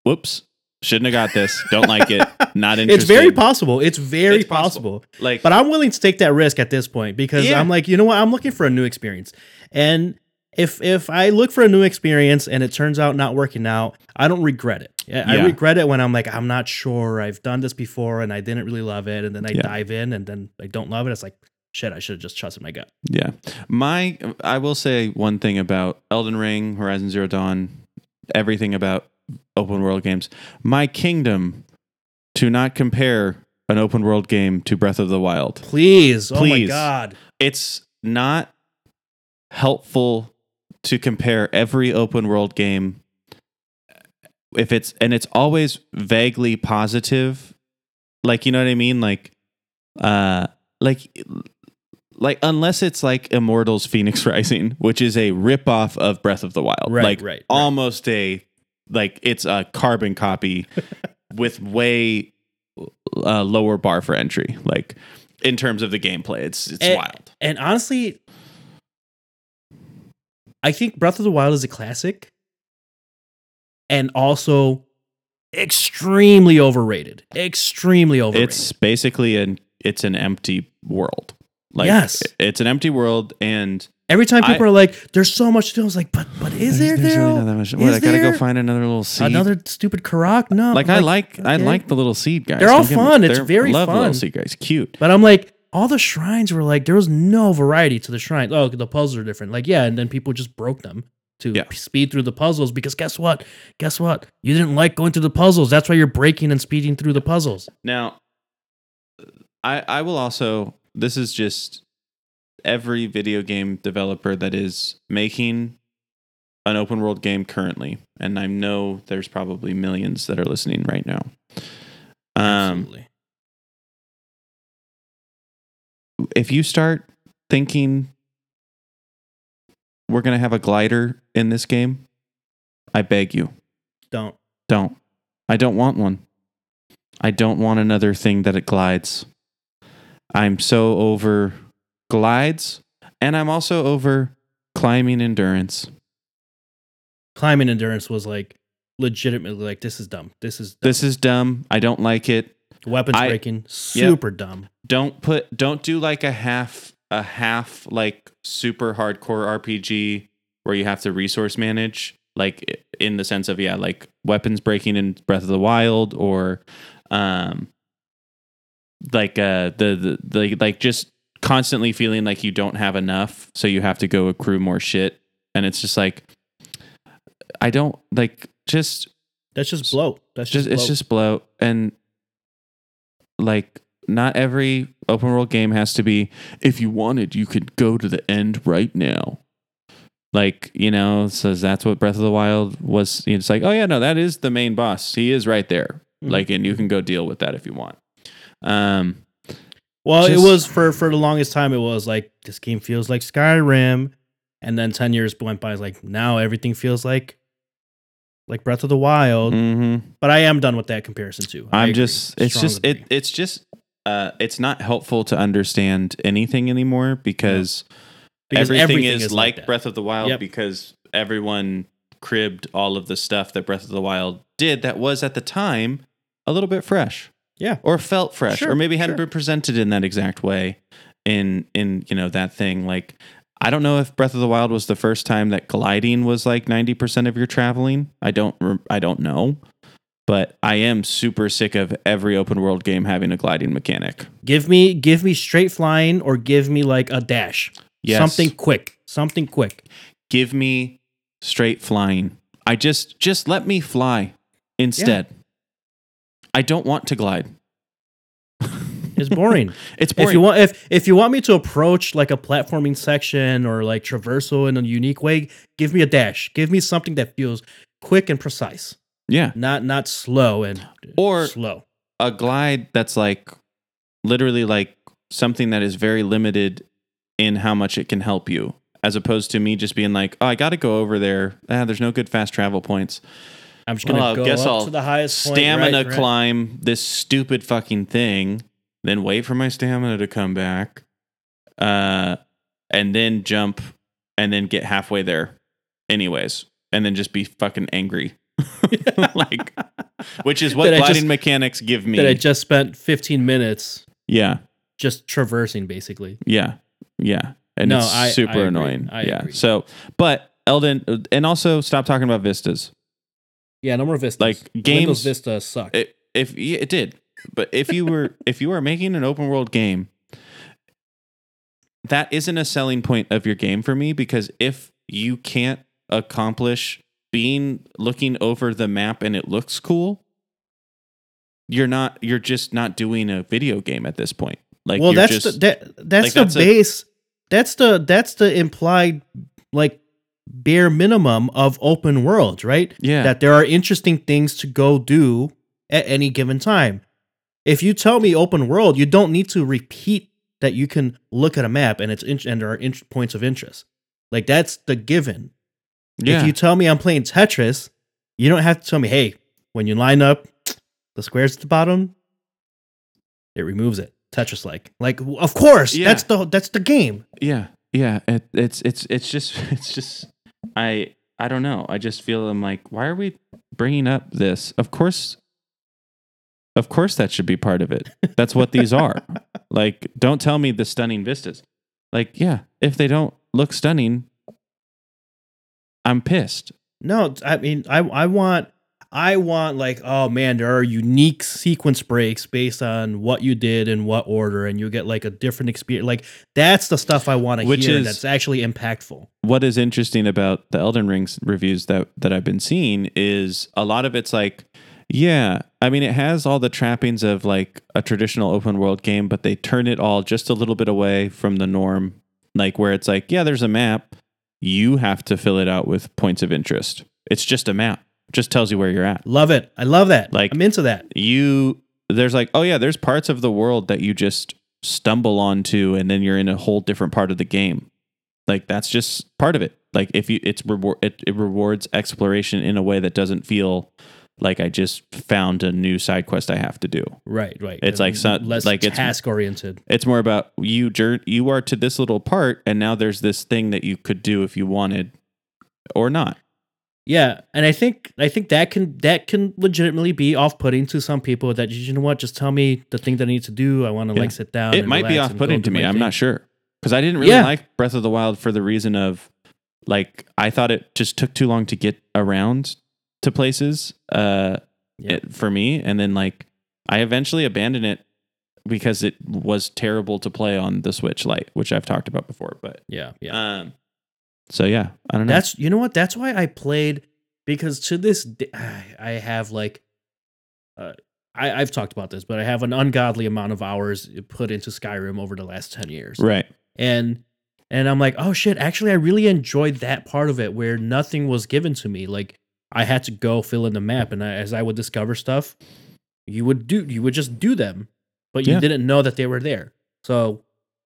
B: whoops, shouldn't have got this. Don't like it. Not interested.
A: It's very possible. It's very
B: It's possible.
A: possible.
B: like,
A: But I'm willing to take that risk at this point because
B: Yeah.
A: I'm like, you know what? I'm looking for a new experience. And if if I look for a new experience and it turns out not working out, I don't regret it. I I
B: Yeah.
A: regret it when I'm like, I'm not sure. I've done this before and I didn't really love it, and then I
B: Yeah.
A: dive in and then I don't love it. It's like, shit, I should have just trusted my gut.
B: Yeah. My I will say one thing about Elden Ring, Horizon Zero Dawn, everything about open world games. My kingdom to not compare an open world game to Breath of the Wild.
A: Please, oh my
B: Please.
A: god,
B: It's not helpful to compare every open world game if it's and it's always vaguely positive. Like you know what I mean? Like uh like like unless it's like Immortals Phoenix Rising, which is a ripoff of Breath of the Wild.
A: Right,
B: like
A: right, right.
B: almost a like it's a carbon copy with way uh, lower bar for entry. Like in terms of the gameplay, it's it's
A: And-
B: wild.
A: And honestly, I think Breath of the Wild is a classic and also extremely overrated. Extremely overrated.
B: It's basically an it's an empty world. Like
A: Yes.
B: it's an empty world and
A: Every time people
B: I-
A: are like, there's so much to do, I was like, but but is there
B: there's
A: there?
B: really not that much. What, I gotta go find another little seed.
A: Another stupid Korok? No.
B: like, I like I like the little seed guys.
A: They're all
B: Don't
A: fun. It's
B: they're-
A: very
B: love little
A: fun.
B: seed guys. Cute.
A: But I'm like, all the shrines were like, there was no variety to the shrines. Oh, the puzzles are different. Like, yeah, and then people just broke them to
B: Yeah.
A: speed through the puzzles because guess what? Guess what? You didn't like going through the puzzles. That's why you're breaking and speeding through the puzzles.
B: Now, I I will also. This is just every video game developer that is making an open world game currently, and I know there's probably millions that are listening right now. Um, if you start thinking we're gonna have a glider in this game, I beg you,
A: Don't.
B: don't. I don't want one. I don't want another thing that it glides. I'm so over glides, and I'm also over climbing endurance.
A: Climbing endurance was like legitimately like this is dumb. This is dumb.
B: This is dumb. I don't like it.
A: weapons
B: I-
A: breaking super dumb.
B: don't put don't do like a half a half like super hardcore RPG where you have to resource manage like in the sense of yeah like weapons breaking in Breath of the Wild or um like uh the the, the like just constantly feeling like you don't have enough so you have to go accrue more shit. And it's just like I don't like just
A: That's just bloat. That's
B: just
A: just,
B: it's just bloat. And like not every open world game has to be if you wanted you could go to the end right now. Like you know says that's what breath of the wild was. It's like oh yeah no that is the main boss. He is right there.
A: Mhm.
B: like and you can go deal with that if you want. Um
A: Well,
B: Just-
A: it was for for the longest time. It was like this game feels like Skyrim, and then ten years went by. It's like now everything feels like like Breath of the Wild.
B: mhm.
A: But I am done with that comparison too. I
B: i'm
A: agree.
B: just it's
A: Strong
B: just it it's just uh it's not helpful to understand anything anymore because
A: Because
B: everything, is, like,
A: that.
B: Breath of the Wild
A: Yep.
B: because everyone cribbed all of the stuff that Breath of the Wild did that was at the time a little bit fresh.
A: Yeah.
B: Or felt fresh.
A: Sure,
B: or maybe hadn't
A: sure.
B: been presented in that exact way in in, you know, that thing. Like I don't know if Breath of the Wild was the first time that gliding was like 90% of your traveling. I don't I don't know. But I am super sick of every open world game having a gliding mechanic.
A: Give me give me straight flying or give me like a dash.
B: Yes.
A: Something quick. Something quick.
B: give me straight flying. I just just let me fly instead. I don't want to glide.
A: It's boring.
B: It's boring.
A: if you want if if you want me to approach like a platforming section or like traversal in a unique way, give me a dash. Give me something that feels quick and precise.
B: yeah,
A: Not not slow and
B: Or-
A: slow.
B: a glide that's like literally like something that is very limited in how much it can help you, as opposed to me just being like, oh, I got to go over there. Ah, there's no good fast travel points.
A: I'm just gonna
B: Well,
A: go
B: guess
A: up
B: I'll
A: to the highest point,
B: stamina
A: right, right.
B: climb this stupid fucking thing, then wait for my stamina to come back, uh, and then jump, and then get halfway there, anyways, and then just be fucking angry, like, which is what
A: That
B: gliding
A: just-
B: mechanics give me.
A: that I just spent 15 minutes
B: yeah,
A: just traversing basically.
B: yeah, yeah, and
A: No,
B: it's
A: I- I
B: super
A: agree.
B: annoying.
A: I
B: yeah,
A: agree.
B: so but Elden, and also stop talking about vistas.
A: Yeah, no more Vistas.
B: Like,
A: Windows
B: games-
A: Vista suck.
B: it, if it did but if you were if you are making an open world game that isn't a selling point of your game for me because if you can't accomplish being looking over the map and it looks cool you're not you're just not doing a video game at this point like
A: well,
B: you're
A: that's
B: just
A: the that, that's
B: like,
A: the
B: that's a-
A: base. that's the that's the implied like bare minimum of open worlds, right?
B: yeah
A: That there are interesting things to go do at any given time. If you tell me open world, you don't need to repeat that you can look at a map and it's in, and there are in, points of interest. Like that's the given.
B: yeah
A: If you tell me I'm playing Tetris, you don't have to tell me, hey, when you line up the squares at the bottom, it removes it. Tetris like. Like of course,
B: Yeah.
A: that's the that's the game.
B: Yeah, yeah. It, it's it's it's just it's just I I don't know. I just feel I'm like, why are we bringing up this? Of course, of course that should be part of it. That's what these are. like, don't tell me the stunning vistas. Like, yeah, if they don't look stunning, I'm pissed.
A: No, I mean I I want I want like oh man, there are unique sequence breaks based on what you did in what order and you get like a different experience. Like that's the stuff I want to hear
B: is-
A: that's actually impactful.
B: what is interesting about the Elden Rings reviews that that I've been seeing is a lot of it's like, yeah, I mean it has all the trappings of like a traditional open world game, but they turn it all just a little bit away from the norm, like where it's like, yeah, there's a map, you have to fill it out with points of interest. It's just a map, just tells you where you're at.
A: Love it. I love that.
B: Like-
A: I'm into that.
B: You there's like, oh yeah, there's parts of the world that you just stumble onto, and then you're in a whole different part of the game. Like that's just part of it. Like if you, it's reward, it, it rewards exploration in a way that doesn't feel like I just found a new side quest I have to do.
A: Right, right.
B: It's like so-
A: less
B: like it's-
A: task oriented.
B: It's more about you you are to this little part, and now there's this thing that you could do if you wanted or not.
A: Yeah, and I think I think that can that can legitimately be off putting to some people. That you know what, just tell me the thing that I need to do. I want to
B: Yeah.
A: like sit down.
B: it might be
A: relax and go
B: off-putting to me. I'm
A: thing.
B: not sure because I didn't really
A: Yeah.
B: like Breath of the Wild for the reason of like I thought it just took too long to get around to places uh,
A: Yeah.
B: it- for me, and then like I eventually abandoned it because it was terrible to play on the Switch Lite, which I've talked about before. But
A: Yeah, yeah.
B: um, so yeah, I don't know.
A: That's you know what. That's why I played because to this day, I have like, uh, I I've talked about this, but I have an ungodly amount of hours put into Skyrim over the last ten years,
B: right.
A: and and I'm like, oh shit, actually, I really enjoyed that part of it where nothing was given to me. Like I had to go fill in the map, and I, as I would discover stuff, you would do you would just do them, but you
B: Yeah.
A: didn't know that they were there. So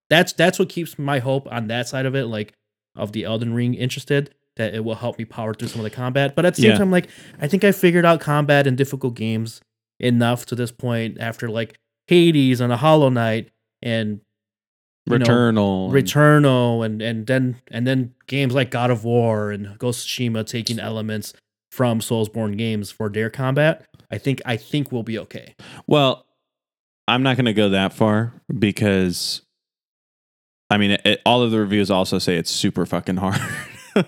A: that's that's what keeps my hope on that side of it, like of the Elden Ring, interested that it will help me power through some of the combat. But at the same
B: Yeah.
A: time, like I think I figured out combat in difficult games enough to this point after like Hades and a Hollow Knight and you know,
B: Returnal. and-
A: Returnal and and then and then games like God of War and Ghost of Tsushima taking elements from Soulsborne games for their combat. I think I think we'll be okay.
B: Well, I'm not going to go that far because, I mean, it, all of the reviews also say it's super fucking hard.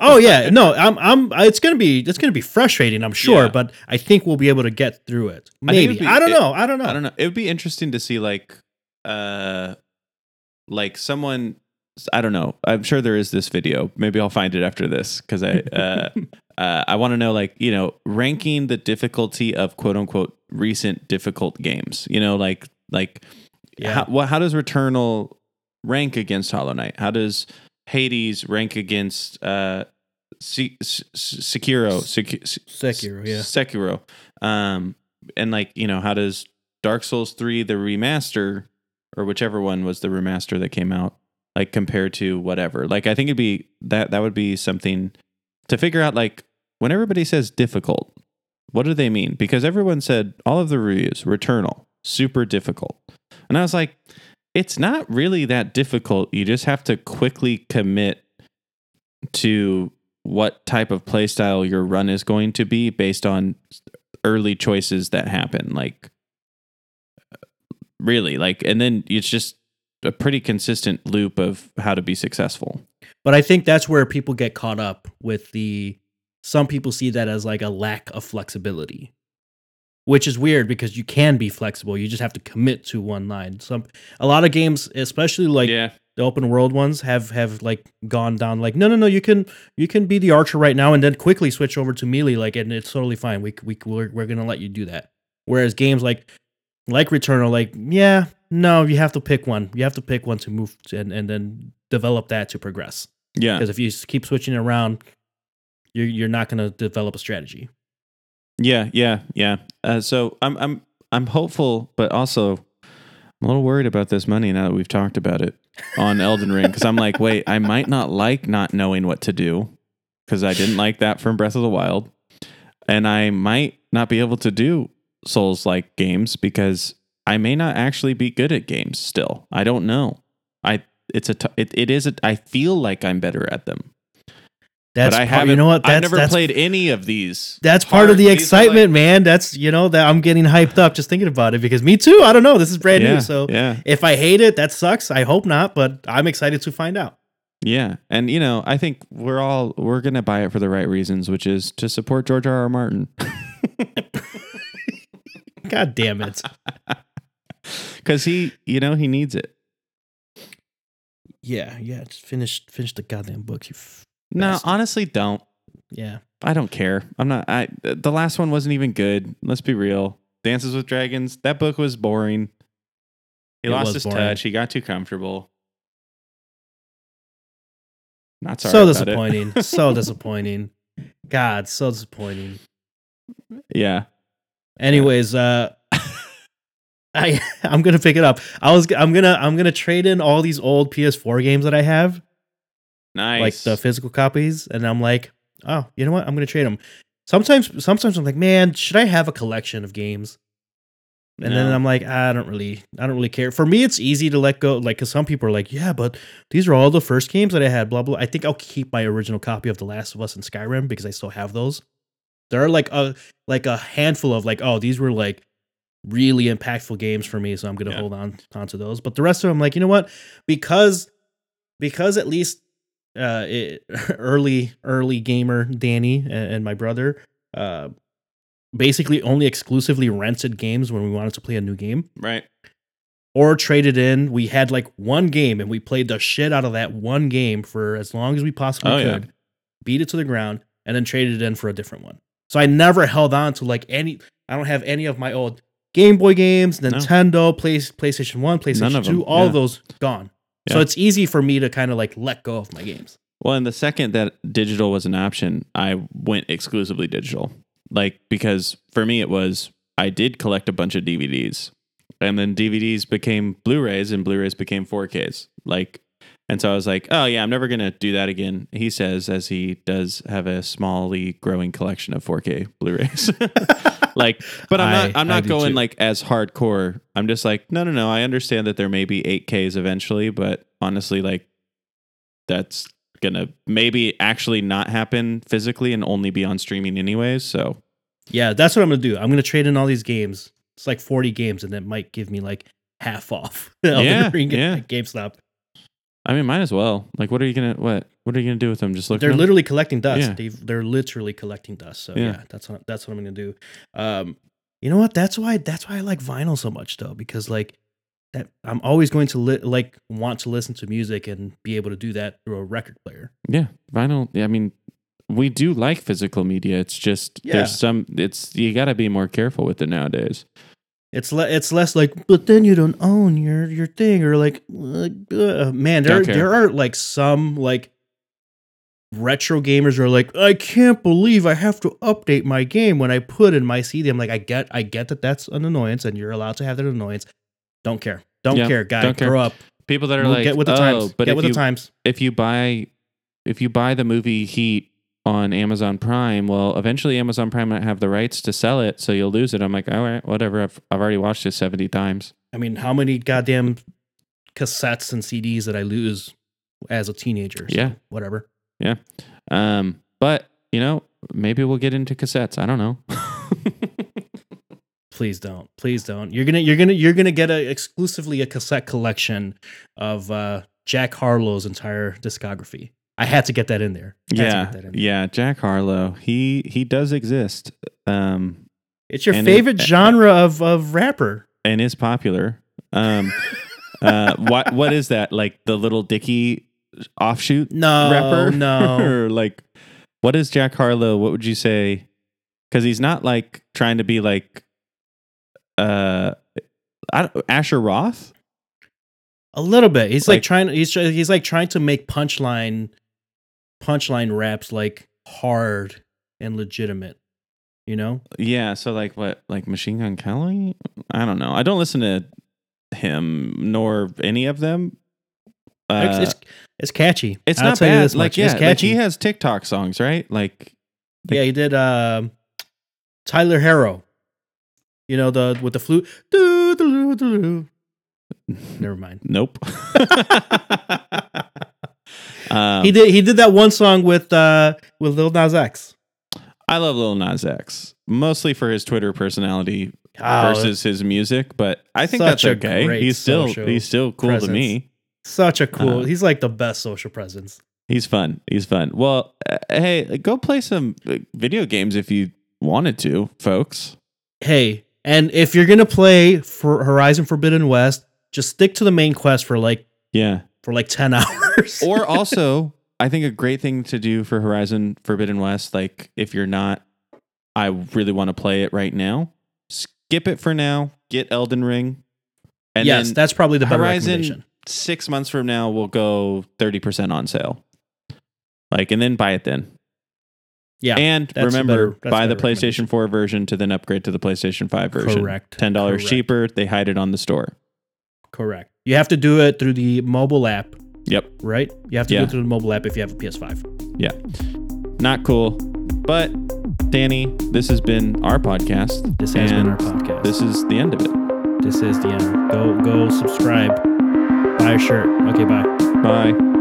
A: Oh yeah, no, I'm I'm it's gonna be it's gonna be frustrating, I'm sure,
B: Yeah.
A: but I think we'll be able to get through it.
B: I
A: Maybe
B: be-
A: I don't
B: it-
A: know. I don't know.
B: I don't know. It would be interesting to see like, uh, like someone. I don't know. I'm sure there is this video. Maybe I'll find it after this because I, uh, uh, I want to know like you know ranking the difficulty of quote unquote recent difficult games. You know, like like
A: Yeah.
B: how, what, how does Returnal rank against Hollow Knight? How does Hades rank against uh, Se- Se- Sekiro? Sek-
A: Sekiro, yeah.
B: Sekiro. Um, and like you know, how does Dark Souls three the remaster or whichever one was the remaster that came out like compared to whatever? Like I think it'd be that that would be something to figure out. Like when everybody says difficult, what do they mean? Because everyone said all of the reviews Returnal super difficult, and I was like, it's not really that difficult. You just have to quickly commit to what type of playstyle your run is going to be based on early choices that happen. Like, really, like, and then it's just a pretty consistent loop of how to be successful.
A: But I think that's where people get caught up with the some people see that as like a lack of flexibility. Which is weird because you can be flexible. You just have to commit to one line. Some a lot of games, especially like
B: yeah,
A: the open world ones have have like gone down like no no no you can you can be the archer right now and then quickly switch over to melee like and it's totally fine. We we we're, we're gonna let you do that. Whereas games like like returnal like yeah no you have to pick one. You have to pick one to move to, and and then develop that to progress.
B: Yeah,
A: because if you keep switching around you're you're not gonna develop a strategy
B: yeah, yeah, yeah. Uh, so I'm I'm I'm hopeful, but also I'm a little worried about this money now that we've talked about it on Elden Ring because I'm like, wait, I might not like not knowing what to do because I didn't like that from Breath of the Wild, and I might not be able to do Souls like games because I may not actually be good at games still. I don't know. I it's a t- it, it is a I feel like I'm better at them,
A: that's
B: but I haven't.
A: you know what that's
B: I've never
A: that's
B: played any of these.
A: That's part of the excitement,
B: like-
A: man. That's you know that I'm getting hyped up just thinking about it because me too. I don't know. This is brand
B: yeah,
A: new, so
B: yeah.
A: if I hate it, that sucks. I hope not, but I'm excited to find out.
B: Yeah, and you know, I think we're all we're gonna buy it for the right reasons, which is to support George R. R. Martin,
A: God damn it.
B: because he, you know, he needs it.
A: yeah, yeah. Just finish finish the goddamn book. You f-
B: No,
A: Bastard.
B: honestly, don't.
A: yeah.
B: I don't care. I'm not. I the last one wasn't even good. Let's be real. Dances with Dragons. That book was boring. He
A: It
B: lost his
A: boring.
B: touch. He got too comfortable. Not sorry.
A: so disappointing. so disappointing. God, so disappointing.
B: Yeah.
A: Anyways, uh I I'm gonna pick it up. I was I'm gonna I'm gonna trade in all these old PS4 games that I have,
B: Nice.
A: like the physical copies, and I'm like, oh, you know what? I'm gonna trade them. Sometimes sometimes I'm like, man, should I have a collection of games? And then I'm like, I don't really, I don't really care. For me, it's easy to let go. Like, cause some people are like, yeah, but these are all the first games that I had. Blah blah. I think I'll keep my original copy of The Last of Us and Skyrim because I still have those. There are like a like a handful of like, oh, these were like really impactful games for me, so I'm gonna
B: Yeah.
A: hold on onto those. But the rest of them, like, you know what? Because because at least uh it, early early gamer Danny and, and my brother uh basically only exclusively rented games when we wanted to play a new game
B: Right.
A: or traded in. We had like one game and we played the shit out of that one game for as long as we possibly
B: Oh, yeah.
A: could. Beat it to the ground and then traded it in for a different one. So I never held on to like any I don't have any of my old Game Boy games, Nintendo, Play, PlayStation 1, PlayStation 2, all
B: yeah.
A: those gone. So it's easy for me to kind of like let go of my games.
B: Well, and the second that digital was an option, I went exclusively digital. Like because for me it was I did collect a bunch of DVDs. And then DVDs became Blu-rays and Blu-rays became 4Ks. Like and so I was like, "Oh yeah, I'm never going to do that again." He says as he does have a smallly growing collection of 4K Blu-rays. like, but I'm not I'm not going
A: too.
B: like as hardcore. I'm just like, "No, no, no, I understand that there may be 8Ks eventually, but honestly like that's gonna maybe actually not happen physically and only be on streaming anyways. So
A: Yeah, that's what I'm gonna do. I'm gonna trade in all these games. It's like 40 games, and that might give me like half off.
B: Yeah,
A: Ring
B: yeah.
A: GameStop.
B: I mean, might as well. Like, what are you gonna what What are you gonna do with them? Just look.
A: They're literally collecting dust.
B: Yeah.
A: They've, they're literally collecting dust. So
B: Yeah.
A: yeah, that's what that's what I'm gonna do. Um, you know what? That's why that's why I like vinyl so much though, because like that I'm always going to li- like want to listen to music and be able to do that through a record player.
B: Yeah, vinyl. yeah, I mean, we do like physical media. It's just
A: Yeah.
B: there's some. It's you got to be more careful with it nowadays.
A: It's le- it's less like, but then you don't own your your thing, or like, uh, man, there
B: Don't
A: there are like some like retro gamers who are like, I can't believe I have to update my game when I put in my CD. I'm like, I get I get that that's an annoyance, and you're allowed to have that annoyance. Don't care, don't
B: Yeah,
A: care, guy,
B: don't care.
A: grow up,
B: People that are
A: Move-
B: like,
A: get with the
B: oh,
A: times,
B: but
A: get
B: if
A: with
B: you
A: the times.
B: if you buy if you buy the movie Heat on Amazon Prime, well, eventually Amazon Prime might have the rights to sell it, so you'll lose it. I'm like, all right, whatever. I've I've already watched it seventy times.
A: I mean, how many goddamn cassettes and CDs did I lose as a teenager? So,
B: Yeah.
A: whatever.
B: Um, but you know, maybe we'll get into cassettes. I don't know.
A: Please don't. Please don't. You're gonna you're gonna you're gonna get a exclusively a cassette collection of uh Jack Harlow's entire discography. I had to get that in there.
B: Yeah,
A: in there.
B: yeah. Jack Harlow, he he does exist. Um,
A: It's your
B: And it-
A: favorite genre of of rapper.
B: and is popular. Um, uh, what what is that? Like the Lil Dicky offshoot
A: No,
B: rapper?
A: no.
B: or like what is Jack Harlow? What would you say? Because he's not like trying to be like uh I don't, Asher Roth.
A: A little bit. He's like,
B: Like-
A: trying. He's he's like trying to make punchline, punchline raps like hard and legitimate. You know,
B: Yeah. So like what? Like Machine Gun Kelly? I don't know. I don't listen to him nor any of them. Uh,
A: it's, it's it's catchy.
B: it's
A: I'll
B: not bad. Like yeah, like he has TikTok songs, right? Like
A: yeah, he did. Um, Tyler Harrow. You know the with the flute. Never mind.
B: nope. um,
A: he did. He did that one song with uh with Lil Nas X.
B: I love Lil Nas X mostly for his Twitter personality
A: Oh,
B: versus his music, but I think that's okay. He's still he's still cool
A: presence.
B: to me.
A: such a cool.
B: uh,
A: he's like the best social presence.
B: He's fun. He's fun. Well, uh, hey, go play some uh, video games if you wanted to, folks.
A: Hey, and if you're gonna play for Horizon Forbidden West, just stick to the main quest for like
B: Yeah.
A: for like ten hours.
B: Or also, I think a great thing to do for Horizon Forbidden West, like if you're not, I really want to play it right now. Skip it for now. Get Elden Ring, and
A: yes,
B: then
A: that's probably the better
B: Horizon six months from now will go thirty percent on sale. Like, and then buy it then.
A: Yeah,
B: and remember,
A: better-
B: buy the PlayStation 4 version to then upgrade to the PlayStation 5 version.
A: Correct.
B: Ten dollars
A: Correct.
B: cheaper. They hide it on the store.
A: Correct. You have to do it through the mobile app,
B: Yep.
A: right? You have to
B: Yeah.
A: it through the mobile app if you have a PS5. Yeah.
B: Not cool. But Danny, this has been our podcast.
A: This has been our podcast.
B: This is the end of it.
A: This is the end. Go go subscribe. Buy a shirt. Okay, bye.
B: Bye.